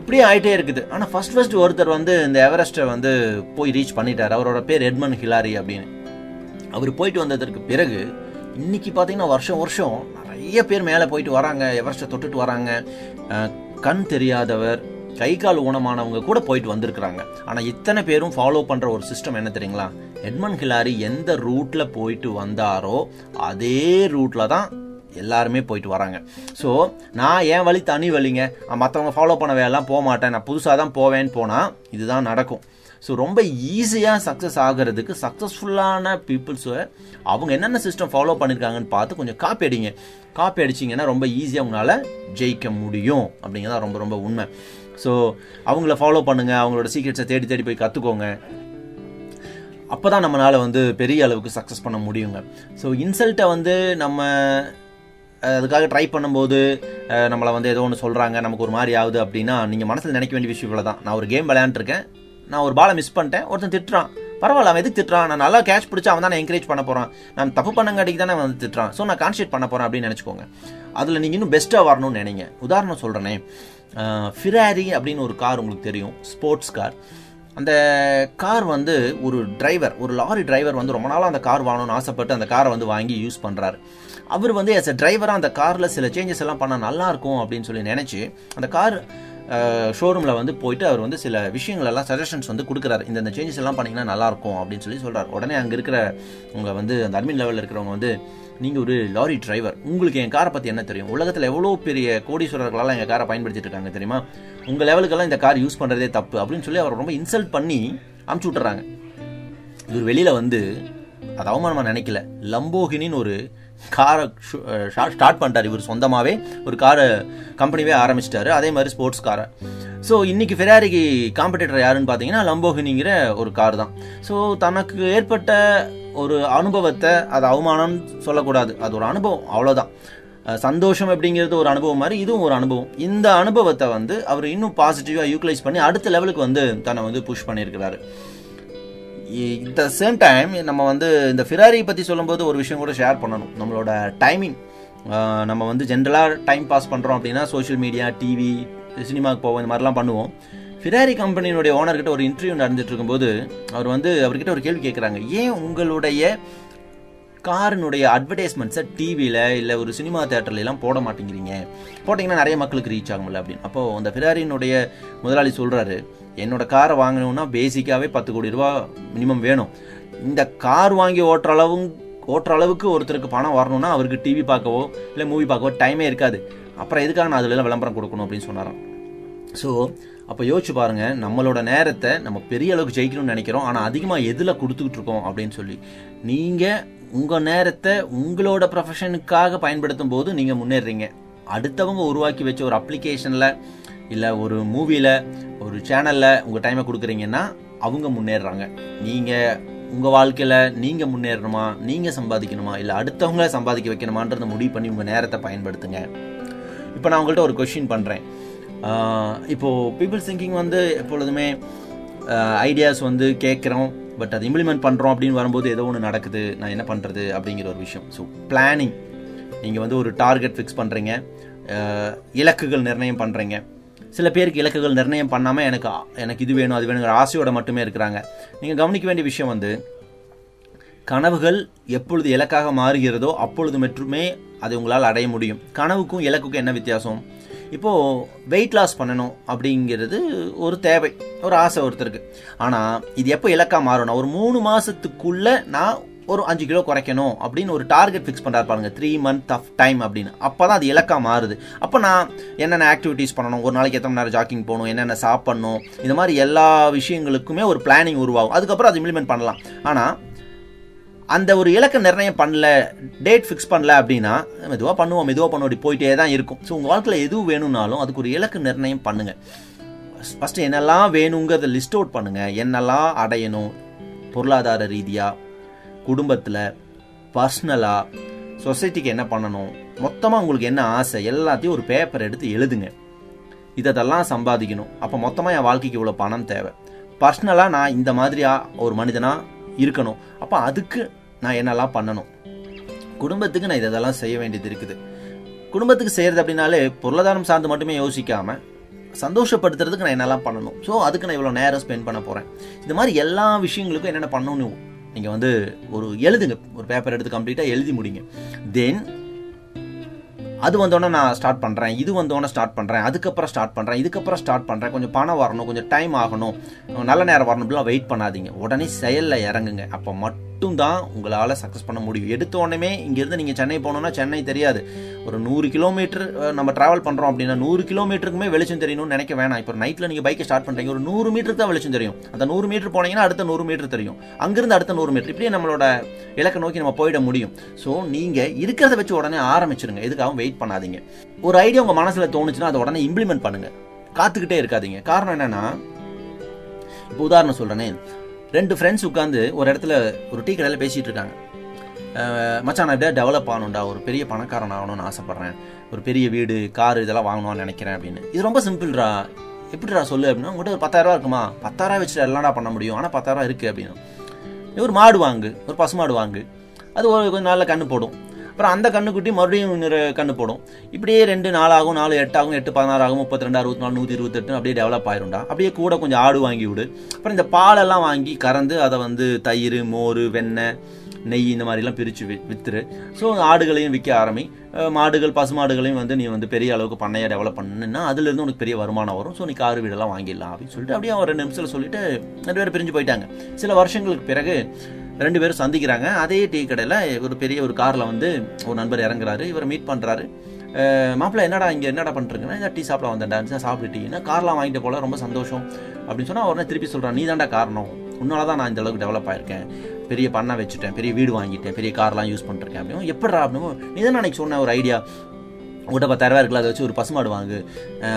இப்படியே ஆகிட்டே இருக்குது. ஆனால் ஃபர்ஸ்ட் ஃபர்ஸ்ட் ஒருத்தர் வந்து இந்த எவரெஸ்ட்டை வந்து போய் ரீச் பண்ணிட்டார். அவரோட பேர் எட்மன் ஹிலாரி அப்படின்னு. அவர் போயிட்டு வந்ததற்கு பிறகு இன்னைக்கு பார்த்தீங்கன்னா வருஷம் வருஷம் நிறைய பேர் மேலே போயிட்டு வராங்க. எவரெஸ்ட்டை தொட்டுட்டு வராங்க. கண் தெரியாதவர் கை கால் ஊனமானவங்க கூட போயிட்டு வந்திருக்கிறாங்க. ஆனால் இத்தனை பேரும் ஃபாலோ பண்ணுற ஒரு சிஸ்டம் என்ன தெரியுங்களா? எட்மன் ஹிலாரி எந்த ரூட்டில் போயிட்டு வந்தாரோ அதே ரூட்டில் தான் எல்லாருமே போயிட்டு வராங்க. ஸோ நான் என் வழி தனி வழிங்க. மற்றவங்க ஃபாலோ பண்ண வேலைலாம் போக மாட்டேன். நான் புதுசாக தான் போவேன்னு போனால் இதுதான் நடக்கும். ஸோ ரொம்ப ஈஸியாக சக்ஸஸ் ஆகிறதுக்கு சக்ஸஸ்ஃபுல்லான பீப்புள்ஸை அவங்க என்னென்ன சிஸ்டம் ஃபாலோ பண்ணியிருக்காங்கன்னு பார்த்து கொஞ்சம் காப்பி அடிங்க. காப்பி அடிச்சிங்கன்னா ரொம்ப ஈஸியாக உங்களால் ஜெயிக்க முடியும். அப்படிங்கிறதா ரொம்ப ரொம்ப உண்மை. ஸோ அவங்கள ஃபாலோ பண்ணுங்கள் அவங்களோட சீக்ரெட்ஸை தேடி தேடி போய் கற்றுக்கோங்க அப்போ தான் நம்மளால் வந்து பெரிய அளவுக்கு சக்ஸஸ் பண்ண முடியுங்க. ஸோ இன்சல்ட்டை வந்து நம்ம அதுக்காக ட்ரை பண்ணும்போது நம்மளை வந்து ஏதோ ஒன்று சொல்கிறாங்க நமக்கு ஒரு மாதிரி ஆகுது அப்படின்னா நீங்கள் மனசில் நினைக்க வேண்டிய விஷயம் இவ்வளோ தான் நான் ஒரு கேம் விளையாண்டுருக்கேன் நான் ஒரு பாலை மிஸ் பண்ணிட்டேன் ஒருத்தன் திட்டுறான். பரவாயில்ல அவன் எதுக்கு திட்டுறான்? நான் நல்லா கேட்ச் பிடிச்சா அவன் தான் என்கரேஜ் பண்ண போகிறான் நான் தப்பு பண்ணங்காட்டிக்கு தானே அவன் வந்து திட்டுறான். ஸோ நான் கான்சன்ட்ரேட் பண்ண போகிறேன் அப்படின்னு நினச்சிக்கோங்க. அதில் நீங்கள் இன்னும் பெஸ்ட்டாக வரணும்னு நினைங்க. உதாரணம் சொல்கிறேனே ஃபிராரி அப்படின்னு ஒரு கார் உங்களுக்கு தெரியும் ஸ்போர்ட்ஸ் கார் அந்த கார் வந்து ஒரு டிரைவர் ஒரு லாரி டிரைவர் வந்து ரொம்ப நாளாக அந்த கார் வாங்கணும்னு ஆசைப்பட்டு அந்த காரை வந்து வாங்கி யூஸ் பண்ணுறாரு அவர் வந்து எஸ் எ டிரைவராக அந்த காரில் சில சேஞ்சஸ் எல்லாம் பண்ணால் நல்லாயிருக்கும் அப்படின்னு சொல்லி நினச்சி அந்த கார் ஷோரூமில் வந்து போயிட்டு அவர் வந்து சில விஷயங்கள் எல்லாம் சஜஷன்ஸ் வந்து கொடுக்குறாரு. இந்த இந்த சேஞ்சஸ் எல்லாம் பண்ணிங்கன்னா நல்லாயிருக்கும் அப்படின்னு சொல்லி சொல்கிறார் உடனே அங்கே இருக்கிற உங்களை வந்து அந்த அட்மின் லெவலில் இருக்கிறவங்க வந்து நீங்கள் ஒரு லாரி டிரைவர் உங்களுக்கு என் காரை பற்றி என்ன தெரியும்? உலகத்தில் எவ்வளோ பெரிய கோடீஸ்வரர்களால் எங்கள் காரை பயன்படுத்திட்டு இருக்காங்க தெரியுமா? உங்கள் லெவலுக்கெல்லாம் இந்த கார் யூஸ் பண்ணுறதே தப்பு அப்படின்னு சொல்லி அவர் ரொம்ப இன்சல்ட் பண்ணி அமுச்சு விட்டுறாங்க. இவர் வெளியில் வந்து அது அவமானமாக நினைக்கல. லம்போகினின்னு ஒரு காரை ஸ்டார்ட் பண்ணிட்டார் இவர் சொந்தமாகவே ஒரு காரை கம்பெனிவே ஆரம்பிச்சிட்டாரு. அதே மாதிரி ஸ்போர்ட்ஸ் காரை ஸோ இன்னைக்கு ஃபெராரிக்கு காம்படிட்டர் யாருன்னு பார்த்தீங்கன்னா லம்போகினிங்கிற ஒரு கார் தான். ஸோ தனக்கு ஏற்பட்ட ஒரு அனுபவத்தை அது அவமானம் சொல்லக்கூடாது. அது ஒரு அனுபவம் அவ்வளோதான் சந்தோஷம் அப்படிங்கிறது ஒரு அனுபவம் மாதிரி இதுவும் ஒரு அனுபவம். இந்த அனுபவத்தை வந்து அவர் இன்னும் பாசிட்டிவாக யூட்டிலைஸ் பண்ணி அடுத்த லெவலுக்கு வந்து தன்னை வந்து புஷ் பண்ணியிருக்கிறாரு. இந்த சேம் டைம் நம்ம வந்து இந்த ஃபிராரியை பற்றி சொல்லும்போது ஒரு விஷயம் கூட ஷேர் பண்ணணும். நம்மளோட டைமிங் நம்ம வந்து ஜென்ரலாக டைம் பாஸ் பண்ணுறோம் அப்படின்னா சோஷியல் மீடியா டிவி சினிமாவுக்கு போவோம் இந்த மாதிரிலாம் பண்ணுவோம். ஃபிராரி கம்பெனியினுடைய ஓனர்கிட்ட ஒரு இன்டர்வியூ நடந்துட்டு இருக்கும்போது அவர் வந்து அவர்கிட்ட ஒரு கேள்வி கேட்குறாங்க ஏன் உங்களுடைய காரினுடைய அட்வர்டைஸ்மெண்ட்ஸை டிவியில் இல்லை ஒரு சினிமா தேட்டர்ல எல்லாம் போட மாட்டேங்கிறீங்க? போட்டிங்கன்னா நிறைய மக்களுக்கு ரீச் ஆகும்ல அப்படின்னு. அப்போது அந்த ஃபிராரினுடைய முதலாளி சொல்கிறாரு என்னோட காரை வாங்கணும்னா பேசிக்காகவே பத்து கோடி ரூபா மினிமம் வேணும். இந்த கார் வாங்கி ஓட்டுற அளவும் ஓட்டுற அளவுக்கு ஒருத்தருக்கு பணம் வரணும்னா அவருக்கு டிவி பார்க்கவோ இல்லை மூவி பார்க்கவோ டைமே இருக்காது. அப்புறம் எதுக்காக நான் அதுலலாம் விளம்பரம் கொடுக்கணும்? அப்படின்னு சொன்னாராம். ஸோ அப்போ யோசிச்சு பாருங்க நம்மளோட நேரத்தை நம்ம பெரிய அளவுக்கு ஜெயிக்கணும்னு நினைக்கிறோம். ஆனால் அதிகமாக எதில் கொடுத்துக்கிட்டு இருக்கோம் அப்படின்னு சொல்லி. நீங்கள் உங்கள் நேரத்தை உங்களோட ப்ரொஃபஷனுக்காக பயன்படுத்தும் போது நீங்கள் முன்னேறீங்க. அடுத்தவங்க உருவாக்கி வச்ச ஒரு அப்ளிகேஷனில் இல்லை ஒரு மூவியில் ஒரு சேனலில் உங்கள் டைமை கொடுக்குறீங்கன்னா அவங்க முன்னேறுறாங்க நீங்கள் உங்கள் வாழ்க்கையில் நீங்கள் முன்னேறணுமா? நீங்கள் சம்பாதிக்கணுமா? இல்லை அடுத்தவங்கள சம்பாதிக்க வைக்கணுமான்றதை முடிவு பண்ணி உங்கள் நேரத்தை பயன்படுத்துங்க. இப்போ நான் உங்கள்கிட்ட ஒரு கொஷின் பண்ணுறேன் இப்போது பீப்புள்ஸ் திங்கிங் வந்து எப்பொழுதுமே ஐடியாஸ் வந்து கேட்குறோம் பட் அதை இம்ப்ளிமெண்ட் பண்ணுறோம் அப்படின்னு வரும்போது ஏதோ ஒன்று நடக்குது நான் என்ன பண்ணுறது அப்படிங்கிற ஒரு விஷயம். ஸோ பிளானிங் நீங்கள் வந்து ஒரு டார்கெட் ஃபிக்ஸ் பண்ணுறீங்க இலக்குகள் நிர்ணயம் பண்ணுறீங்க சில பேருக்கு இலக்குகள் நிர்ணயம் பண்ணாமல் எனக்கு எனக்கு இது வேணும் அது வேணுங்கிற ஆசையோட மட்டுமே இருக்கிறாங்க. நீங்கள் கவனிக்க வேண்டிய விஷயம் வந்து கனவுகள் எப்பொழுது இலக்காக மாறுகிறதோ அப்பொழுது மட்டுமே அதை உங்களால் அடைய முடியும். கனவுக்கும் இலக்குக்கும் என்ன வித்தியாசம்? இப்போது வெயிட் லாஸ் பண்ணணும் அப்படிங்கிறது ஒரு தேவை ஒரு ஆசை ஒருத்தருக்கு. ஆனால் இது எப்போ இலக்கா மாறணும் ஒரு மூணு மாதத்துக்குள்ளே நான் ஒரு அஞ்சு கிலோ குறைக்கணும் அப்படின்னு ஒரு டார்கெட் ஃபிக்ஸ் பண்ணுறாரு பாருங்க த்ரீ மந்த் ஆஃப் டைம் அப்படின்னு. அப்போ தான் அது இலக்கா மாறுது. அப்போ நான் என்னென்ன ஆக்டிவிட்டீஸ் பண்ணணும் ஒரு நாளைக்கு எத்தனை நேரம் ஜாக்கிங் போகணும் என்னென்ன சாப்பிடணும் இந்த மாதிரி எல்லா விஷயங்களுக்குமே ஒரு பிளானிங் உருவாகும். அதுக்கப்புறம் அது இம்ப்ளிமெண்ட் பண்ணலாம். ஆனால் அந்த ஒரு இலக்க நிர்ணயம் பண்ணல டேட் ஃபிக்ஸ் பண்ணல அப்படின்னா மெதுவாக பண்ணுவோம் மெதுவாக பண்ணுவோம் அப்படி போயிட்டே தான் இருக்கும். ஸோ உங்கள் வாழ்க்கையில் எது வேணும்னாலும் அதுக்கு ஒரு இலக்கு நிர்ணயம் பண்ணுங்கள் ஃபஸ்ட்டு என்னெல்லாம் வேணுங்கிறத லிஸ்ட் அவுட் பண்ணுங்கள் என்னெல்லாம் அடையணும்? பொருளாதார ரீதியாக குடும்பத்தில் பர்சனலாக சொசைட்டிக்கு என்ன பண்ணணும்? மொத்தமாக உங்களுக்கு என்ன ஆசை? எல்லாத்தையும் ஒரு பேப்பர் எடுத்து எழுதுங்க. இதெல்லாம் சம்பாதிக்கணும். அப்போ மொத்தமாக என் வாழ்க்கைக்கு இவ்வளோ பணம் தேவை. பர்சனலாக நான் இந்த மாதிரியாக ஒரு மனிதனாக இருக்கணும். அப்போ அதுக்கு நான் என்னெல்லாம் பண்ணணும்? குடும்பத்துக்கு நான் இதெல்லாம் செய்ய வேண்டியது இருக்குது. குடும்பத்துக்கு செய்கிறது அப்படின்னாலே பொருளாதாரம் சார்ந்து மட்டுமே யோசிக்காமல் சந்தோஷப்படுத்துறதுக்கு நான் என்னெல்லாம் பண்ணணும்? ஸோ அதுக்கு நான் இவ்வளோ நேரம் ஸ்பெண்ட் பண்ண போகிறேன் இந்த மாதிரி எல்லா விஷயங்களுக்கும் என்னென்ன பண்ணணும் நீங்கள் வந்து ஒரு எழுதுங்க. ஒரு பேப்பர் எடுத்து கம்ப்ளீட்டாக எழுதி முடிங்க. தென் அது வந்தோடனே நான் ஸ்டார்ட் பண்ணுறேன் இது வந்தோடனே ஸ்டார்ட் பண்ணுறேன் அதுக்கப்புறம் ஸ்டார்ட் பண்ணுறேன் இதுக்கப்புறம் ஸ்டார்ட் பண்ணுறேன் கொஞ்சம் பணம் வரணும் கொஞ்சம் டைம் ஆகணும். நல்ல நேரம் வரணும் இப்படிலாம் வெயிட் பண்ணாதீங்க. உடனே செயலில் இறங்குங்க. அப்போ மட்டும் மட்டும்தான் உங்களால் சக்ஸஸ் பண்ண முடியும். எடுத்த உடனே இங்கேருந்து நீங்கள் சென்னை போகணுன்னா சென்னை தெரியாது. ஒரு நூறு கிலோமீட்டர் நம்ம ட்ராவல் பண்ணுறோம் அப்படின்னா நூறு கிலோமீட்டருக்குமே வெளிச்சம் தெரியணும்னு நினைக்க வேணாம். இப்போ நைட்டில் நீங்கள் பைக்கை ஸ்டார்ட் பண்ணுறீங்க ஒரு நூறு மீட்டருக்கு தான் வெளிச்சம் தெரியும். அந்த நூறு மீட்டர் போனீங்கன்னா அடுத்த நூறு மீட்டர் தெரியும். அங்கேருந்து அடுத்த நூறு மீட்டர் இப்படியே நம்மளோட இலக்கை நோக்கி நம்ம போயிட முடியும். ஸோ நீங்கள் இருக்கிறத வச்சு உடனே ஆரம்பிச்சிருங்க. எதுக்காகவும் வெயிட் பண்ணாதீங்க. ஒரு ஐடியா உங்கள் மனசில் தோணுச்சுன்னா அதை உடனே இம்ப்ளிமெண்ட் பண்ணுங்கள் காத்துக்கிட்டே இருக்காதீங்க. காரணம் என்னென்னா இப்போ உதாரணம் சொல்கிறேனே ரெண்டு ஃப்ரெண்ட்ஸ் உட்காந்து ஒரு இடத்துல ஒரு டீ கடையில் பேசிகிட்டு இருக்காங்க. மச்சான் நான் எப்படியா டெவலப் ஆகணும்டா. ஒரு பெரிய பணக்காரன் ஆகணும்னு ஆசைப்பட்றேன். ஒரு பெரிய வீடு கார் இதெல்லாம் வாங்கணும்னு நினைக்கிறேன் அப்படின்னு. இது ரொம்ப சிம்பிள்ரா. எப்படிடா சொல்லு அப்படின்னா உங்கள்கிட்ட ஒரு பத்தாயிரம் ரூபா இருக்குமா? பத்தாயிரம் வச்சுட்டு எல்லாம்டா பண்ண முடியும்? ஆனால் பத்தாயிரம் ரூபா இருக்குது அப்படின்னு. ஒரு மாடு வாங்கு. ஒரு பசுமாடு வாங்கு. அது ஒரு கொஞ்சம் நாளில் கண்ணு போடும். அப்புறம் அந்த கண்ணுக்குட்டி மறுபடியும் இன்னொரு கண்ணு போடும். இப்படியே ரெண்டு நாலாகும் நாலு எட்டாகும் எட்டு பதினாறு ஆகும் முப்பத்தி ரெண்டு அறுபத்தி நாலு நூற்றி இருபத்தெட்டு அப்படியே டெவலப் ஆயிரும்டா. அப்படியே கூட கொஞ்சம் ஆடு வாங்கி விடு. அப்புறம் இந்த பாலெல்லாம் வாங்கி கறந்து அதை வந்து தயிர் மோர் வெண்ணெய் நெய் இந்த மாதிரிலாம் பிரித்து வி வித்துரு. ஸோ ஆடுகளையும் விற்க ஆரம்பி. மாடுகள் பசுமாடுகளையும் வந்து நீ வந்து பெரிய அளவுக்கு பண்ணையை டெவலப் பண்ணுன்னா அதுலேருந்து உனக்கு பெரிய வருமானம் வரும். ஸோ நீ காரு வீடெல்லாம் வாங்கிடலாம் அப்படின்னு சொல்லிட்டு அப்படியே ஒரு ரெண்டு நிமிஷத்தில் சொல்லிட்டு ரெண்டு பேரும் பிரிஞ்சு போயிட்டாங்க. சில வருஷங்களுக்கு பிறகு ரெண்டு பேரும் சந்திக்கிறாங்க. அதே டீ கடையில் ஒரு பெரிய ஒரு காரில் வந்து ஒரு நண்பர் இறங்குறாரு. இவரை மீட் பண்ணுறாரு மாப்பிள்ளை என்னடா இங்கே என்னடா பண்ணுறீங்கன்னா இந்த டீ சாப்பிட வந்தேன்டா சாப்பிட்டுட்டீங்கன்னா கார்லாம் வாங்கிட்டு போல? ரொம்ப சந்தோஷம். அப்படின்னு சொன்னால் உடனே திருப்பி சொல்கிறான் நீ தாண்டா காரணம். உன்னால தான் நான் இந்த அளவுக்கு டெவலப் ஆயிருக்கேன். பெரிய பண்ணை வச்சுட்டேன் பெரிய வீடு வாங்கிட்டேன் பெரிய கார்லாம் யூஸ் பண்ணிருக்கேன் அப்படின்னு எப்படா அப்படின்னு நீ தான் அன்னைக்கு சொன்ன ஒரு ஐடியா உங்கள்கிட்ட பத்தாயிரம் இருக்குல்ல அதை வச்சு ஒரு பசுமாடு வாங்கு.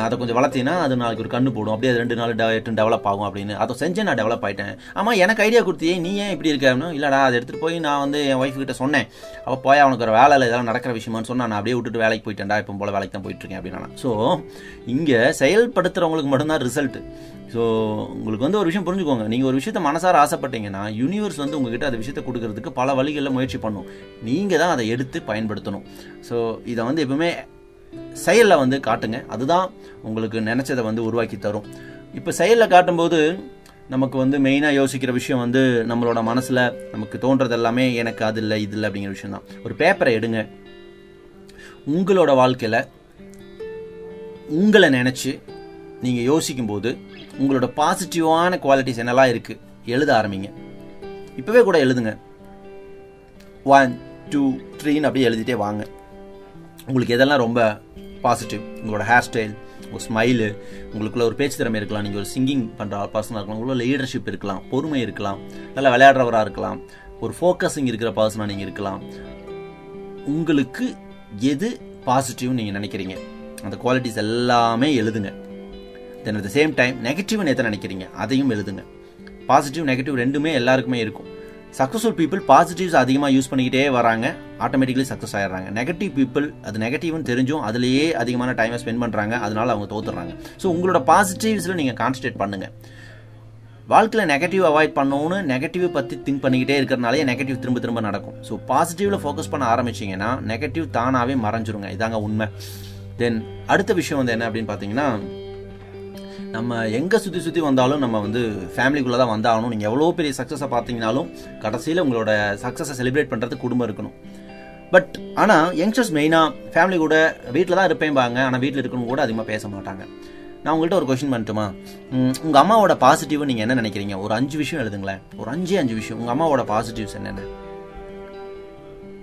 அதை கொஞ்சம் வளர்த்தீங்கன்னா அது நாளைக்கு ஒரு கண்ணு போடும். அப்படியே அது ரெண்டு நாள் எட்டு டெவலப் ஆகும் அப்படின்னு. அதை செஞ்சே நான் டெவலப் ஆயிட்டேன். ஆமாம் எனக்கு ஐடியா கொடுத்தியே நீ ஏன் இப்படி இருக்க? அப்படின்னு இல்லடா அதை எடுத்துகிட்டு போய் நான் வந்து என் ஒய்ஃப் கிட்ட சொன்னேன். அப்போ போய் அவனுக்கு ஒரு வேலை இல்லை இதெல்லாம் நடக்கிற விஷயமான்னு சொன்னால் நான் அப்படியே விட்டுட்டு வேலைக்கு போயிட்டேன்டா இப்போ போல வேலைக்கு தான் போயிட்டுருக்கேன் அப்படின்னா ஸோ இங்கே செயல்படுத்துகிறவங்களுக்கு மட்டும்தான் ரிசல்ட் ஸோ உங்களுக்கு வந்து ஒரு விஷயம் புரிஞ்சுக்கோங்க. நீங்கள் ஒரு விஷயத்தை மனசார ஆசைப்பட்டீங்கன்னா யூனிவர்ஸ் வந்து உங்ககிட்ட அந்த விஷயத்தை கொடுக்கறதுக்கு பல வழிகளில் முயற்சி பண்ணும். நீங்கள் தான் அதை எடுத்து பயன்படுத்தணும். ஸோ இதை வந்து எப்பவுமே செயலில் வந்து காட்டுங்க. அதுதான் உங்களுக்கு நினச்சதை வந்து உருவாக்கி தரும். இப்போ செயலில் காட்டும்போது நமக்கு வந்து மெயினாக யோசிக்கிற விஷயம் வந்து நம்மளோட மனசில் நமக்கு தோன்றது எல்லாமே எனக்கு அது இல்லை இது இல்லை அப்படிங்கிற விஷயம் தான் ஒரு பேப்பரை எடுங்க. உங்களோட வாழ்க்கையில் உங்களை நினச்சி நீங்கள் யோசிக்கும்போது உங்களோட பாசிட்டிவான குவாலிட்டிஸ் என்னெல்லாம் இருக்குது எழுத ஆரம்பிங்க. இப்போவே கூட எழுதுங்க. ஒன் டூ த்ரீன்னு அப்படியே எழுதிட்டே வாங்க. உங்களுக்கு எதெல்லாம் ரொம்ப பாசிட்டிவ் உங்களோட ஹேர் ஸ்டைல் உங்கள் ஸ்மைலு உங்களுக்குள்ள ஒரு பேச்சு திறமை இருக்கலாம் நீங்கள் ஒரு சிங்கிங் பண்ணுற பர்சனாக இருக்கலாம் உங்களோட லீடர்ஷிப் இருக்கலாம் பொறுமை இருக்கலாம் நல்லா விளையாடுறவராக இருக்கலாம் ஒரு ஃபோக்கஸிங் இருக்கிற பர்சனாக நீங்கள் இருக்கலாம். உங்களுக்கு எது பாசிட்டிவ்னு நீங்கள் நினைக்கிறீங்க? அந்த குவாலிட்டிஸ் எல்லாமே எழுதுங்க. Then at the same time நெகட்டிவ்னு எத்தனை நினைக்கிறீங்க? அதையும் எழுதுங்க. பாசிட்டிவ் நெகட்டிவ் ரெண்டுமே எல்லாருக்குமே இருக்கும். சக்ஸஸ்ஃபுல் பீப்புள் பாசிட்டிவ்ஸ் அதிகமாக யூஸ் பண்ணிக்கிட்டே வராங்க. ஆட்டோமேட்டிக்கலி சக்ஸஸ் ஆயிடுறாங்க. நெகட்டிவ் பீப்புள் அது நெகட்டிவ்னு தெரிஞ்சும் அதுலேயே அதிகமான டைமை ஸ்பெண்ட் பண்ணுறாங்க அதனால அவங்க தோத்துறாங்க ஸோ உங்களோட பாசிட்டிவ்ஸில் நீங்கள் கான்சன்ட்ரேட் பண்ணுங்கள் வாழ்க்கையில் நெகட்டிவ் அவாய்ட் பண்ணணும்னு நெகட்டிவ் பற்றி திங்க் பண்ணிக்கிட்டே இருக்கிறனாலே நெகட்டிவ் திரும்ப திரும்ப நடக்கும். ஸோ பாசிட்டிவில் ஃபோக்கஸ் பண்ண ஆரம்பிச்சிங்கன்னா நெகட்டிவ் தானாகவே மறைஞ்சிருங்க. இதாங்க உண்மை. தென் அடுத்த விஷயம் வந்து என்ன அப்படின்னு பார்த்தீங்கன்னா நம்ம எங்கே சுற்றி சுற்றி வந்தாலும் நம்ம வந்து ஃபேமிலிக்குள்ளே தான் வந்தாகணும். நீங்கள் எவ்வளோ பெரிய சக்ஸஸை பார்த்தீங்கனாலும் கடைசியில் உங்களோட சக்ஸஸை செலிப்ரேட் பண்ணுறதுக்கு குடும்பம் இருக்கணும். பட் ஆனால் யங்ஸ்டர்ஸ் மெயினாக ஃபேமிலி கூட வீட்டில் தான் இருப்பேன்பாங்க ஆனால் வீட்டில் இருக்கணும் கூட அதிகமாக பேச மாட்டாங்க. நான் உங்கள்கிட்ட ஒரு கொஷின் பண்ணட்டுமா? உங்கள் அம்மாவோட பாசிட்டிவ் நீங்கள் என்ன நினைக்கிறீங்க? ஒரு அஞ்சு விஷயம் எழுதுங்களேன். ஒரு அஞ்சே அஞ்சு விஷயம். உங்கள் அம்மாவோட பாசிட்டிவ்ஸ் என்னென்ன?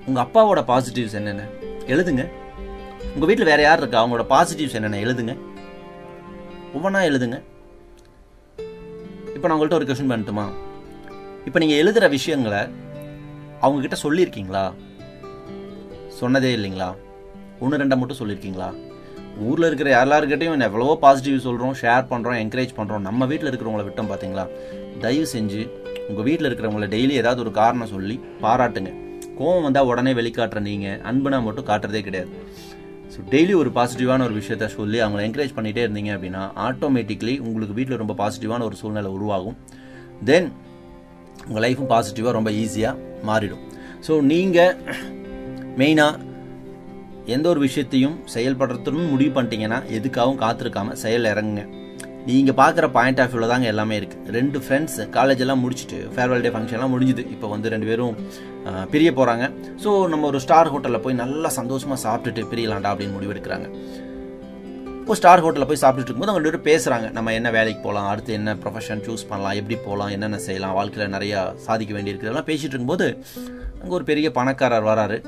உங்கள் அப்பாவோட பாசிட்டிவ்ஸ் என்னென்ன? எழுதுங்க. உங்கள் வீட்டில் வேறு யார் இருக்கா? அவங்களோட பாசிட்டிவ்ஸ் என்னென்ன? எழுதுங்க. ஒவ்வொன்றா எழுதுங்க. இப்போ நான் உங்கள்கிட்ட ஒரு கொஷின் பண்ணட்டுமா? இப்போ நீங்கள் எழுதுகிற விஷயங்களை அவங்கக்கிட்ட சொல்லியிருக்கீங்களா? சொன்னதே இல்லைங்களா? ஒன்று ரெண்டை மட்டும் சொல்லியிருக்கீங்களா? ஊரில் இருக்கிற எல்லாருக்கிட்டையும் எவ்வளவோ பாசிட்டிவ் சொல்கிறோம் ஷேர் பண்ணுறோம் என்கரேஜ் பண்ணுறோம் நம்ம வீட்டில் இருக்கிறவங்கள விட்டோம் பார்த்தீங்களா தயவு செஞ்சு உங்கள் வீட்டில் இருக்கிறவங்கள டெய்லி ஏதாவது ஒரு காரணம் சொல்லி பாராட்டுங்க. கோவம் வந்தால் உடனே வெளிக்காட்டுற நீங்கள் அன்புனா மட்டும் காட்டுறதே கிடையாது. ஸோ டெய்லி ஒரு பாசிட்டிவான ஒரு விஷயத்த சொல்லி அவங்கள என்கரேஜ் பண்ணிகிட்டே இருந்தீங்க அப்படின்னா ஆட்டோமேட்டிக்லி உங்களுக்கு வீட்டில் ரொம்ப பாசிட்டிவான ஒரு சூழ்நிலை உருவாகும். தென் உங்கள் லைஃப்பும் பாசிட்டிவாக ரொம்ப ஈஸியாக மாறிடும். ஸோ நீங்கள் மெயினாக எந்த ஒரு விஷயத்தையும் செயல்படுறதுன்னு முடிவு பண்ணிட்டீங்கன்னா எதுக்காகவும் காத்திருக்காமல் செயல் இறங்குங்க. நீங்கள் பார்க்குற பாயிண்ட் ஆஃப் வியூவில் தாங்க எல்லாமே இருக்குது ரெண்டு ஃப்ரெண்ட்ஸ் காலேஜ் எல்லாம் முடிச்சுட்டு ஃபேர்வெல் டே ஃபங்க்ஷன்லாம் முடிஞ்சுது. இப்போ வந்து ரெண்டு பேரும் பிரிய போகிறாங்க ஸோ நம்ம ஒரு ஸ்டார் ஹோட்டலில் போய் நல்லா சந்தோஷமாக சாப்பிட்டுட்டு பிரியலாண்டா அப்படின்னு முடிவெடுக்கிறாங்க. இப்போ ஸ்டார் ஹோட்டலில் போய் சாப்பிட்டுட்டு இருக்கும்போது அவங்க ரெண்டு பேசுகிறாங்க நம்ம என்ன வேலைக்கு போகலாம் அடுத்து என்ன ப்ரொஃபஷன் சூஸ் பண்ணலாம் எப்படி போகலாம் என்னென்ன செய்யலாம் வாழ்க்கையில் நிறையா சாதிக்க வேண்டியிருக்கிறதெல்லாம் பேசிகிட்டு இருக்கும்போது அங்கே ஒரு பெரிய பணக்காரர் வராரு.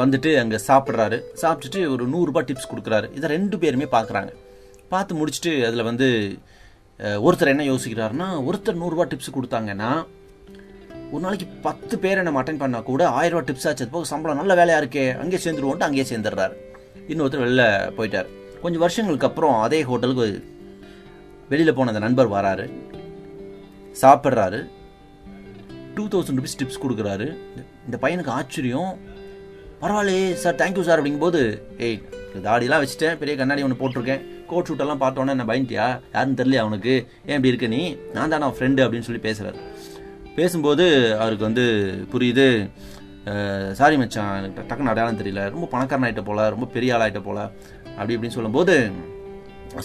வந்துட்டு அங்கே சாப்பிட்றாரு. சாப்பிட்டுட்டு ஒரு நூறுரூபா டிப்ஸ் கொடுக்குறாரு. இதை ரெண்டு பேருமே பார்க்குறாங்க பார்த்து முடிச்சுட்டு அதில் வந்து ஒருத்தர் என்ன யோசிக்கிறாருன்னா ஒருத்தர் நூறுரூவா டிப்ஸ் கொடுத்தாங்கன்னா ஒரு நாளைக்கு பத்து பேரை நம்ம அட்டன் பண்ணால் கூட ஆயிரம் டிப்ஸ் ஆச்சு. போக சம்பளம் நல்ல வேலையாக இருக்கே அங்கேயே சேர்ந்துருவோன்ட்டு அங்கேயே சேர்ந்துடுறாரு. இன்னொருத்தர் வெளில போயிட்டார். கொஞ்சம் வருஷங்களுக்கு அப்புறம் அதே ஹோட்டலுக்கு வெளியில் போன அந்த நண்பர் வராரு. சாப்பிட்றாரு. டூ தௌசண்ட் ருபீஸ் டிப்ஸ் கொடுக்குறாரு. இந்த பையனுக்கு ஆச்சரியம். பரவாயில்லையே சார் தேங்க்யூ சார் அப்படிங்கும்போது ஏய் தாடிலாம் வச்சுட்டேன். பெரிய கண்ணாடி ஒன்று போட்டிருக்கேன். கோட் ஷூட்டெல்லாம் பார்த்தோன்னே என்ன பயந்துட்டியா? யாருன்னு தெரியல அவனுக்கு ஏன் இப்படி இருக்க நீ? நான் தான் அவன் ஃப்ரெண்டு அப்படின்னு சொல்லி பேசுறாரு. பேசும்போது அவருக்கு வந்து புரியுது. சாரி மச்சான் எனக்கு டக்குன்னு அடையாளம் தெரியல. ரொம்ப பணக்காரன் ஆகிட்ட போல ரொம்ப பெரிய ஆளாயிட்ட போல. அப்படி இப்படின்னு சொல்லும்போது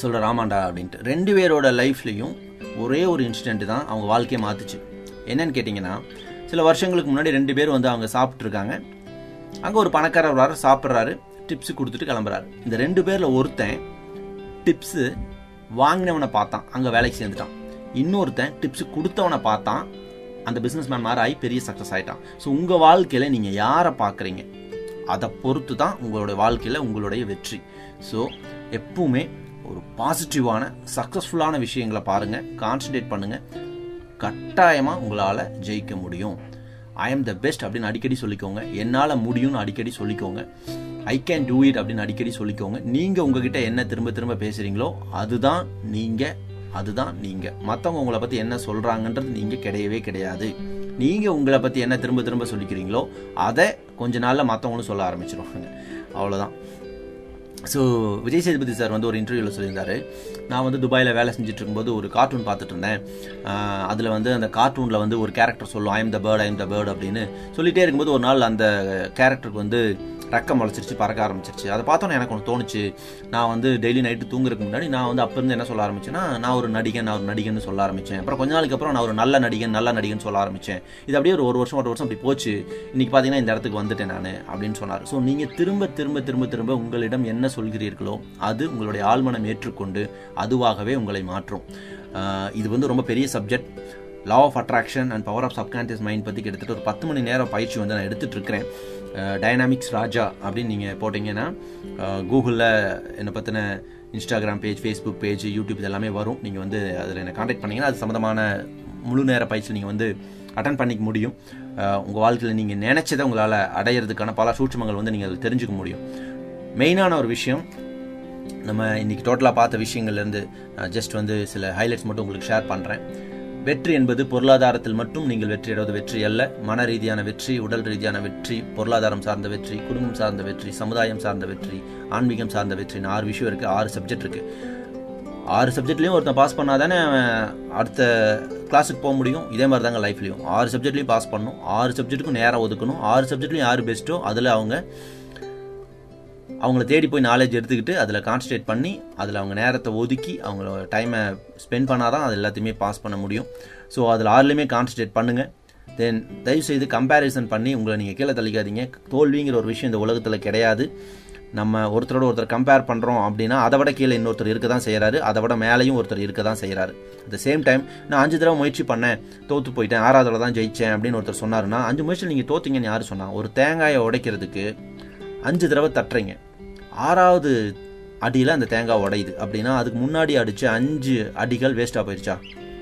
சொல்கிற ராமாண்டா அப்படின்ட்டு. ரெண்டு பேரோட லைஃப்லேயும் ஒரே ஒரு இன்சிடென்ட் தான் அவங்க வாழ்க்கையை மாற்றுச்சு என்னன்னு கேட்டிங்கன்னா சில வருஷங்களுக்கு முன்னாடி ரெண்டு பேர் வந்து அவங்க சாப்பிட்ருக்காங்க அங்கே ஒரு பணக்காரர் வர சாப்பிட்றாரு டிப்ஸ் கொடுத்துட்டு கிளம்புறாரு. இந்த ரெண்டு பேரில் ஒருத்தன் டிப்ஸு வாங்கினவனை பார்த்தான். அங்கே வேலைக்கு சேர்ந்துட்டான். இன்னொருத்தன் டிப்ஸ் கொடுத்தவனை பார்த்தான். அந்த பிஸ்னஸ் மேன் மாதிரி ஆகி பெரிய சக்ஸஸ் ஆகிட்டான் ஸோ உங்கள் வாழ்க்கையில் நீங்கள் யாரை பார்க்குறீங்க? அதை பொறுத்து தான் உங்களுடைய வாழ்க்கையில் உங்களுடைய வெற்றி. ஸோ எப்பவுமே ஒரு பாசிட்டிவான சக்ஸஸ்ஃபுல்லான விஷயங்களை பாருங்கள் கான்சன்ட்ரேட் பண்ணுங்கள் கட்டாயமாக உங்களால் ஜெயிக்க முடியும். ஐ எம் த பெஸ்ட் அப்படின்னு அடிக்கடி சொல்லிக்கோங்க. என்னால் முடியும்னு அடிக்கடி சொல்லிக்கோங்க. ஐ கேன் டூ இட் அப்படின்னு அடிக்கடி சொல்லிக்கோங்க. நீங்கள் உங்ககிட்ட என்ன திரும்ப திரும்ப பேசுகிறீங்களோ அதுதான் நீங்கள் அதுதான் நீங்கள் மற்றவங்க உங்களை பற்றி என்ன சொல்கிறாங்கன்றது நீங்கள் கிடையவே கிடையாது. நீங்கள் உங்களை பற்றி என்ன திரும்ப திரும்ப சொல்லிக்கிறீங்களோ அதை கொஞ்ச நாளில் மற்றவங்களும் சொல்ல ஆரம்பிச்சிருவாங்க. அவ்வளோதான் ஸோ விஜய் சேதுபதி சார் வந்து ஒரு இன்டர்வியூவில் சொல்லியிருந்தாரு. நான் வந்து துபாயில் வேலை செஞ்சுட்டு இருக்கும்போது ஒரு கார்ட்டூன் பார்த்துட்டு இருந்தேன் அதில் வந்து அந்த கார்ட்டூனில் வந்து ஒரு கேரக்டர் சொல்லும் I'm the bird I'm the bird அப்படின்னு சொல்லிகிட்டே இருக்கும்போது ஒரு நாள் அந்த கேரக்டருக்கு வந்து ரக்கம் முளைச்சிருச்சு பறக்க ஆரம்பிச்சிருச்சு. அதை பார்த்தோன்னே எனக்கு ஒன்று தோணுச்சு. நான் வந்து டெய்லி நைட்டு தூங்குறதுக்கு முன்னாடி நான் வந்து அப்போ இருந்து என்ன சொல்ல ஆரம்பிச்சேன்னா நான் ஒரு நடிகன் நான் ஒரு நடிகன் சொல்ல ஆரம்பித்தேன் அப்புறம் கொஞ்ச நாளுக்கு அப்புறம் நான் ஒரு நல்ல நடிகன் நல்ல நடிகன் சொல்ல ஆரம்பித்தேன் இது அப்படியே ஒரு ஒரு வருஷம் ஒரு வருஷம் அப்படி போச்சு. இன்றைக்கி பார்த்தீங்கன்னா இந்த இடத்துக்கு வந்துட்டேன் நான் அப்படின்னு சொன்னார். ஸோ நீங்கள் திரும்ப திரும்ப திரும்ப திரும்ப உங்களிடம் என்ன சொல்கிறீர்களோ அது உங்களுடைய ஆழ்மனம் ஏற்றுக்கொண்டு அதுவாகவே உங்களை மாற்றும். இது வந்து ரொம்ப பெரிய subject law of attraction and power of subconscious mind பற்றி கிட்டத்தட்ட ஒரு பத்து மணி நேரம் பயிற்சி வந்து நான் எடுத்துகிட்டு இருக்கிறேன் டைனாமிக்ஸ் ராஜா அப்படின்னு நீங்கள் போட்டிங்கன்னா கூகுளில் என்னை பற்றின Instagram page Facebook page YouTube எல்லாமே வரும். நீங்கள் வந்து அதில் என்னை காண்டாக்ட் பண்ணிங்கன்னா அது சம்மந்தமான முழு நேர பயிற்சி நீங்கள் வந்து அட்டன் பண்ணிக்க முடியும். உங்கள் வாழ்க்கையில் நீங்கள் நினச்சதை உங்களால் அடையிறதுக்கான பல சூட்சமங்கள் வந்து நீங்கள் அதில் தெரிஞ்சுக்க முடியும். மெயினான ஒரு விஷயம் நம்ம இன்னைக்கு டோட்டலாக பார்த்த விஷயங்கள்லேருந்து ஜஸ்ட் வந்து சில ஹைலைட்ஸ் மட்டும் உங்களுக்கு ஷேர் பண்ணுறேன் வெற்றி என்பது பொருளாதாரத்தில் மட்டும் நீங்கள் வெற்றி அடைவது வெற்றி அல்ல. மன ரீதியான வெற்றி உடல் ரீதியான வெற்றி பொருளாதாரம் சார்ந்த வெற்றி குடும்பம் சார்ந்த வெற்றி சமுதாயம் சார்ந்த வெற்றி ஆன்மீகம் சார்ந்த வெற்றின்னு ஆறு விஷயம் இருக்குது ஆறு சப்ஜெக்ட் இருக்குது ஆறு சப்ஜெக்ட்லையும் ஒருத்தன் பாஸ் பண்ணாதானே அவன் அடுத்த கிளாஸுக்கு போக முடியும். இதே மாதிரி தாங்க லைஃப்லையும் ஆறு சப்ஜெக்ட்லையும் பாஸ் பண்ணணும் ஆறு சப்ஜெக்ட்டுக்கும் நேராக ஒதுக்கணும். ஆறு சப்ஜெக்ட்லையும் யார் பெஸ்ட்டோ அதில் அவங்க அவங்கள தேடி போய் நாலேஜ் எடுத்துக்கிட்டு அதில் கான்சன்ட்ரேட் பண்ணி அதில் அவங்க நேரத்தை ஒதுக்கி அவங்களோட டைமை ஸ்பெண்ட் பண்ணால் தான் அது எல்லாத்தையுமே பாஸ் பண்ண முடியும். ஸோ அதில் ஆறுலையுமே கான்சன்ட்ரேட் பண்ணுங்கள் தென் தயவு செய்து கம்பேரிசன் பண்ணி உங்களை நீங்கள் கீழே தள்ளிக்காதீங்க. தோல்விங்கிற ஒரு விஷயம் இந்த உலகத்தில் கிடையாது. நம்ம ஒருத்தரோட ஒருத்தர் கம்பேர் பண்ணுறோம் அப்படின்னா அதை விட கீழே இன்னொருத்தர் இருக்க தான் செய்கிறாரு அதை விட மேலேயும் ஒருத்தர் இருக்க தான் செய்கிறாரு அட் த சேம் டைம் நான் அஞ்சு தடவை முயற்சி பண்ணேன். தோற்று போயிட்டேன். ஆறாவதுல தான் ஜெயிச்சேன் அப்படின்னு ஒருத்தர் சொன்னாருன்னா அஞ்சு முயற்சியில் நீங்கள் தோத்தீங்கன்னு யார் சொன்னால் ஒரு தேங்காயை உடைக்கிறதுக்கு அஞ்சு தடவை தட்டுறீங்க. ஆறாவது அடியில் அந்த தேங்காய் உடையுது. அப்படின்னா அதுக்கு முன்னாடி அடித்த அஞ்சு அடிகள் வேஸ்ட்டாக போயிடுச்சா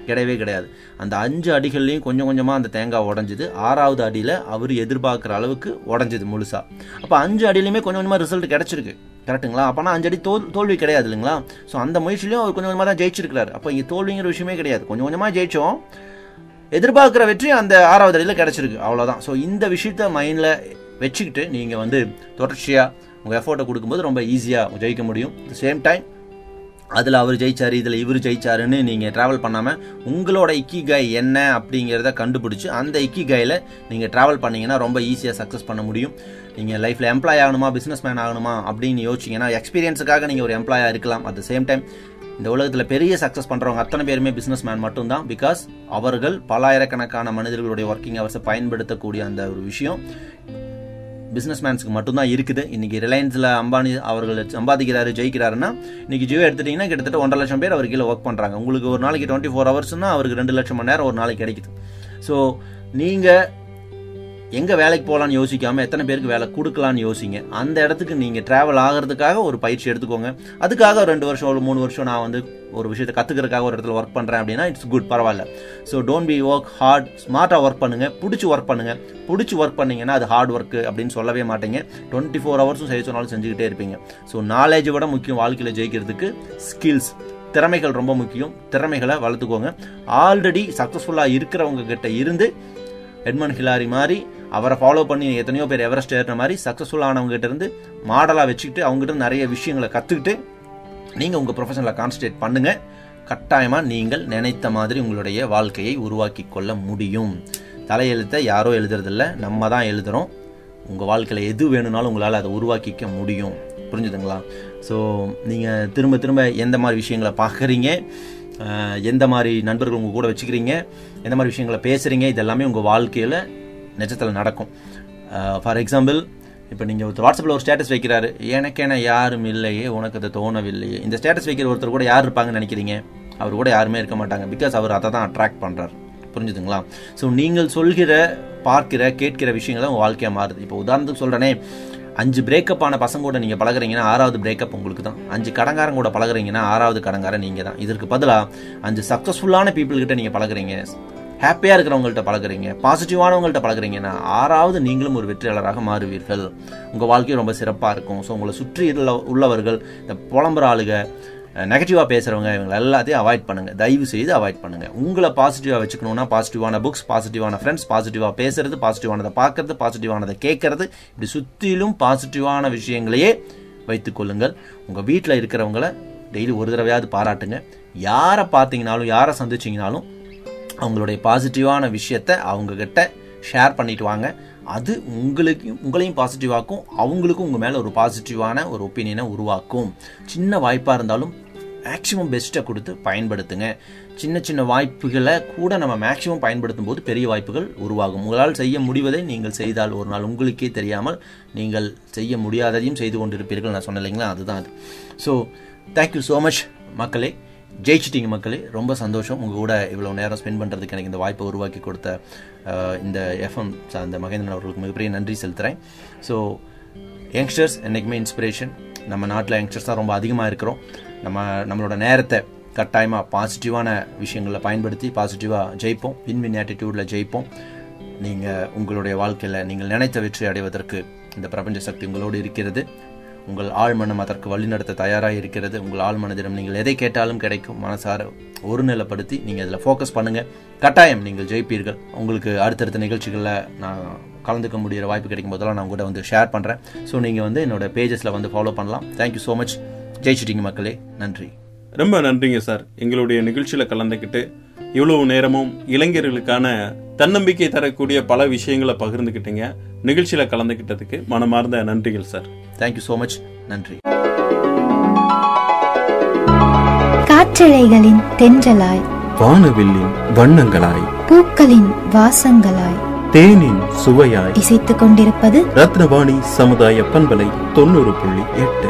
கிடையவே கிடையாது. அந்த அஞ்சு அடிகள்லையும் கொஞ்சம் கொஞ்சமாக அந்த தேங்காய் உடஞ்சிது. ஆறாவது அடியில் அவர் எதிர்பார்க்குற அளவுக்கு உடஞ்சிது முழுசாக அப்போ அஞ்சு அடியிலையுமே கொஞ்சம் கொஞ்சமாக ரிசல்ட் கிடச்சிருக்கு. கரெக்ட்டுங்களா? அப்போனா அஞ்சு அடி தோல் தோல்வி கிடையாது இல்லைங்களா? ஸோ அந்த முயற்சிலையும் அவர் கொஞ்சம் கொஞ்சமாக தான் ஜெயிச்சிருக்கிறார். அப்போ இங்கே தோல்விங்கிற விஷயமே கிடையாது. கொஞ்சம் கொஞ்சமாக ஜெயிச்சோம். எதிர்பார்க்குற வெற்றி அந்த ஆறாவது அடியில் கிடச்சிருக்கு. அவ்வளோதான் ஸோ இந்த விஷயத்த மைண்டில் வச்சுக்கிட்டு நீங்கள் வந்து தொடர்ச்சியாக உங்கள் எஃபோர்ட்டை கொடுக்கும்போது ரொம்ப ஈஸியாக ஜெயிக்க முடியும். சேம் டைம் அதில் அவர் ஜெயிச்சார் இதில் இவர் ஜெயிச்சாருன்னு நீங்கள் ட்ராவல் பண்ணாமல் உங்களோட இக்கி கை என்ன அப்படிங்கிறத கண்டுபிடிச்சி அந்த இக்கி கையில் நீங்கள் ட்ராவல் பண்ணீங்கன்னா ரொம்ப ஈஸியாக சக்ஸஸ் பண்ண முடியும். நீங்கள் லைஃப்பில் எம்ப்ளாய் ஆகணுமா பிஸ்னஸ் மேன் ஆகணுமா அப்படின்னு யோசிச்சிங்கன்னா எக்ஸ்பீரியன்ஸுக்காக நீங்கள் ஒரு எம்ப்ளாயாக இருக்கலாம். அட் த சேம் டைம் இந்த உலகத்தில் பெரிய சக்ஸஸ் பண்ணுறவங்க அத்தனை பேருமே பிஸ்னஸ் மேன் மட்டும்தான். பிகாஸ் அவர்கள் பலாயிரக்கணக்கான மனிதர்களுடைய ஒர்க்கிங் அவர்ஸை பயன்படுத்தக்கூடிய அந்த ஒரு விஷயம். பிஸ்னஸ் மேன்ஸுக்கு மட்டும்தான் இருக்குது. இன்னைக்கு ரிலையன்ஸில் அம்பானி அவர்கள் சம்பாதிக்கிறாரு ஜெயிக்கிறாருன்னா இன்னைக்கு ஜியோ எடுத்துட்டீங்கன்னா கிட்டத்தட்ட ஒன்றரை லட்சம் பேர் அவர் கீழே ஒர்க் பண்ணுறாங்க உங்களுக்கு ஒரு நாளைக்கு டுவெண்ட்டி ஃபோர் ஹவர்ஸ்னா அவருக்கு ரெண்டு லட்சம் மணி நேரம் ஒரு நாளைக்கு கிடைக்குது. ஸோ நீங்கள் எங்கே வேலைக்கு போகலான்னு யோசிக்காமல் எத்தனை பேருக்கு வேலை கொடுக்கலான்னு யோசிங்க. அந்த இடத்துக்கு நீங்கள் ட்ராவல் ஆகிறதுக்காக ஒரு பயிற்சி எடுத்துக்கோங்க. அதுக்காக ரெண்டு வருஷம் ஒரு மூணு வருஷம் நான் வந்து ஒரு விஷயத்தை கற்றுக்கிறதுக்காக ஒரு இடத்துல ஒர்க் பண்ணுறேன் அப்படின்னா இட்ஸ் குட் பரவாயில்ல. So don't be work hard ஸ்மார்ட்டாக ஒர்க் பண்ணுங்கள் பிடிச்சி ஒர்க் பண்ணுங்கள் பிடிச்சி ஒர்க் பண்ணிங்கன்னா அது ஹார்ட் ஒர்க்கு அப்படின்னு சொல்லவே மாட்டீங்க. டுவெண்ட்டி ஃபோர் ஹவர்ஸும் செய்ய சொன்னாலும் செஞ்சுக்கிட்டே இருப்பீங்க. ஸோ நாலேஜை விட முக்கியம் வாழ்க்கையில் ஜெயிக்கிறதுக்கு ஸ்கில்ஸ் திறமைகள் ரொம்ப முக்கியம். திறமைகளை வளர்த்துக்கோங்க. ஆல்ரெடி சக்ஸஸ்ஃபுல்லாக இருக்கிறவங்க கிட்ட இருந்து எட்மன் ஹிலாரி மாதிரி அவரை ஃபாலோ பண்ணி எத்தனையோ பேர் எவரெஸ்ட் ஏறின மாதிரி சக்ஸஸ்ஃபுல் ஆனவங்ககிட்ட இருந்து மாடலாக வச்சுக்கிட்டு அவங்ககிட்ட நிறைய விஷயங்களை கற்றுக்கிட்டு நீங்கள் உங்கள் ப்ரொஃபஷனில் கான்சன்ட்ரேட் பண்ணுங்கள் கட்டாயமாக நீங்கள் நினைத்த மாதிரி உங்களுடைய வாழ்க்கையை உருவாக்கி கொள்ள முடியும். தலையெழுத்தை யாரோ எழுதுறதில்ல. நம்ம தான் எழுதுகிறோம் உங்கள் வாழ்க்கையில் எது வேணும்னாலும் உங்களால் அதை உருவாக்கிக்க முடியும். புரிஞ்சுதுங்களா? ஸோ நீங்கள் திரும்ப திரும்ப எந்த மாதிரி விஷயங்களை பார்க்குறீங்க? எந்த மாதிரி நண்பர்கள் உங்கள் கூட வச்சுக்கிறீங்க? எந்த மாதிரி விஷயங்களை பேசுகிறீங்க இதெல்லாமே உங்கள் வாழ்க்கையில் நிஜத்தில் நடக்கும். ஃபார் எக்ஸாம்பிள் இப்போ நீங்கள் ஒருத்தர் வாட்ஸ்அப்பில் ஒரு ஸ்டேட்டஸ் வைக்கிறாரு எனக்கென யாரும் இல்லையே உனக்கு அது தோணவில்லையே. இந்த ஸ்டேட்டஸ் வைக்கிற ஒருத்தர் கூட யார் இருப்பாங்கன்னு நினைக்கிறீங்க? அவர் கூட யாருமே இருக்க மாட்டாங்க பிகாஸ் அவர் அதை தான் அட்ராக்ட் பண்ணுறாரு புரிஞ்சுதுங்களா? ஸோ நீங்கள் சொல்கிற பார்க்கிற கேட்கிற விஷயங்கள் தான் வாழ்க்கையாக மாறுது. இப்போ உதாரணத்துக்கு சொல்கிறேனே அஞ்சு பிரேக்கப் ஆன பசங்க கூட நீங்கள் பழகுறீங்கன்னா ஆறாவது பிரேக்கப் உங்களுக்கு தான். அஞ்சு கடங்காரங்க கூட பழகுறீங்கன்னா ஆறாவது கடங்காரன் நீங்கள் தான். இதற்கு பதிலாக அஞ்சு சக்ஸஸ்ஃபுல்லான பீப்புள்கிட்ட நீங்கள் பழகுறீங்க. ஹாப்பியாக இருக்கிறவங்கள்ட்ட பழகுறீங்க பாசிட்டிவானவங்கள்ட்ட பழகுறீங்கன்னா ஆறாவது நீங்களும் ஒரு வெற்றியாளராக மாறுவீர்கள். உங்கள் வாழ்க்கையும் ரொம்ப சிறப்பாக இருக்கும். ஸோ உங்களை சுற்றி உள்ள உள்ளவர்கள் இந்த புலம்புற ஆளுக நெகட்டிவாக பேசுகிறவங்க இவங்க எல்லாத்தையும் அவாய்ட் பண்ணுங்கள் தயவு செய்து அவாய்ட் பண்ணுங்கள் உங்களை பாசிட்டிவாக வச்சுக்கணுன்னா பாசிட்டிவான புக்ஸ் பாசிட்டிவான ஃப்ரெண்ட்ஸ் பாசிட்டிவாக பேசுறது பாசிட்டிவானதை பார்க்கறது பாசிட்டிவானதை கேட்கறது இப்படி சுற்றிலும் பாசிட்டிவான விஷயங்களையே வைத்துக்கொள்ளுங்கள் உங்கள் வீட்டில் இருக்கிறவங்கள டெய்லி ஒரு தடவையாவது பாராட்டுங்க. யாரை பார்த்தீங்கனாலும் யாரை சந்திச்சிங்கனாலும் அவங்களுடைய பாசிட்டிவான விஷயத்த அவங்கக்கிட்ட ஷேர் பண்ணிட்டு வாங்க. அது உங்களுக்கு உங்களையும் பாசிட்டிவாக்கும் அவங்களுக்கும் உங்கள் மேலே ஒரு பாசிட்டிவான ஒரு ஒப்பீனியனை உருவாக்கும். சின்ன வாய்ப்பாக இருந்தாலும் மேக்ஸிமம் பெஸ்ட்டை கொடுத்து பயன்படுத்துங்க. சின்ன சின்ன வாய்ப்புகளை கூட நம்ம மேக்ஸிமம் பயன்படுத்தும் போது பெரிய வாய்ப்புகள் உருவாகும். உங்களால் செய்ய முடிவதை நீங்கள் செய்தால் ஒரு நாள் உங்களுக்கே தெரியாமல் நீங்கள் செய்ய முடியாததையும் செய்து கொண்டிருப்பீர்கள். நான் சொன்னேன் இல்லைங்களா? அதுதான் அது. ஸோ தேங்க்யூ ஸோ மச் மக்களே. ஜெயிச்சிட்டிங்க மக்களே. ரொம்ப சந்தோஷம். உங்கள் கூட இவ்வளோ நேரம் ஸ்பெண்ட் பண்ணுறதுக்கு எனக்கு இந்த வாய்ப்பை உருவாக்கி கொடுத்த இந்த எஃப்எம் சார்ந்த மகேந்திரன் அவர்களுக்கு மிகப்பெரிய நன்றி செலுத்துகிறேன் ஸோ யங்ஸ்டர்ஸ் என்றைக்குமே இன்ஸ்பிரேஷன் நம்ம நாட்டில் யங்ஸ்டர்ஸ் தான் ரொம்ப அதிகமாக இருக்கிறோம். நம்ம நம்மளோட நேரத்தை கட்டாயமாக பாசிட்டிவான விஷயங்களை பயன்படுத்தி பாசிட்டிவாக ஜெயிப்போம். வின் வின் ஆட்டிடியூடில் ஜெயிப்போம். நீங்கள் உங்களுடைய வாழ்க்கையில் நீங்கள் நினைத்த வெற்றி அடைவதற்கு இந்த பிரபஞ்ச சக்தி உங்களோடு இருக்கிறது. உங்கள் ஆழ்மனம் அதற்கு வழிநடத்த தயாராக இருக்கிறது. உங்கள் ஆழ்மனதிடம் நீங்கள் எதை கேட்டாலும் கிடைக்கும். மனசார ஒருநிலைப்படுத்தி நீங்கள் அதில் ஃபோக்கஸ் பண்ணுங்கள் கட்டாயம் நீங்கள் ஜெயிப்பீர்கள். உங்களுக்கு அடுத்தடுத்த நிகழ்ச்சிகளில் நான் கலந்துக்க முடிகிற வாய்ப்பு கிடைக்கும் போதெல்லாம் நான் கூட வந்து ஷேர் பண்ணுறேன் ஸோ நீங்கள் வந்து என்னோட பேஜஸில் வந்து ஃபாலோ பண்ணலாம். தேங்க்யூ ஸோ மச் ஜெயிச்சிட்டிங்க மக்களே. நன்றி. ரொம்ப நன்றிங்க சார் எங்களுடைய நிகழ்ச்சியில் கலந்துக்கிட்டு இவ்வளவு நேரமும் இளைஞர்களுக்கான தன்னம்பிக்கை தரக்கூடிய பல விஷயங்களை பகிர்ந்துக்கிட்டீங்க நிகழ்ச்சியில கலந்துக்கிட்டதுக்கு மனமார்ந்த நன்றிகள் சார். தேங்க்யூ ஸோ மச் நன்றி. காற்றலைகளின் தென்றலாய் வானவில்லின் வண்ணங்களாய் பூக்களின் வாசங்களாய் தேனின் சுவையாய் இசைத்துக் கொண்டிருப்பது ரத்னவாணி சமுதாய பண்பலை தொண்ணூறு புள்ளி எட்டு.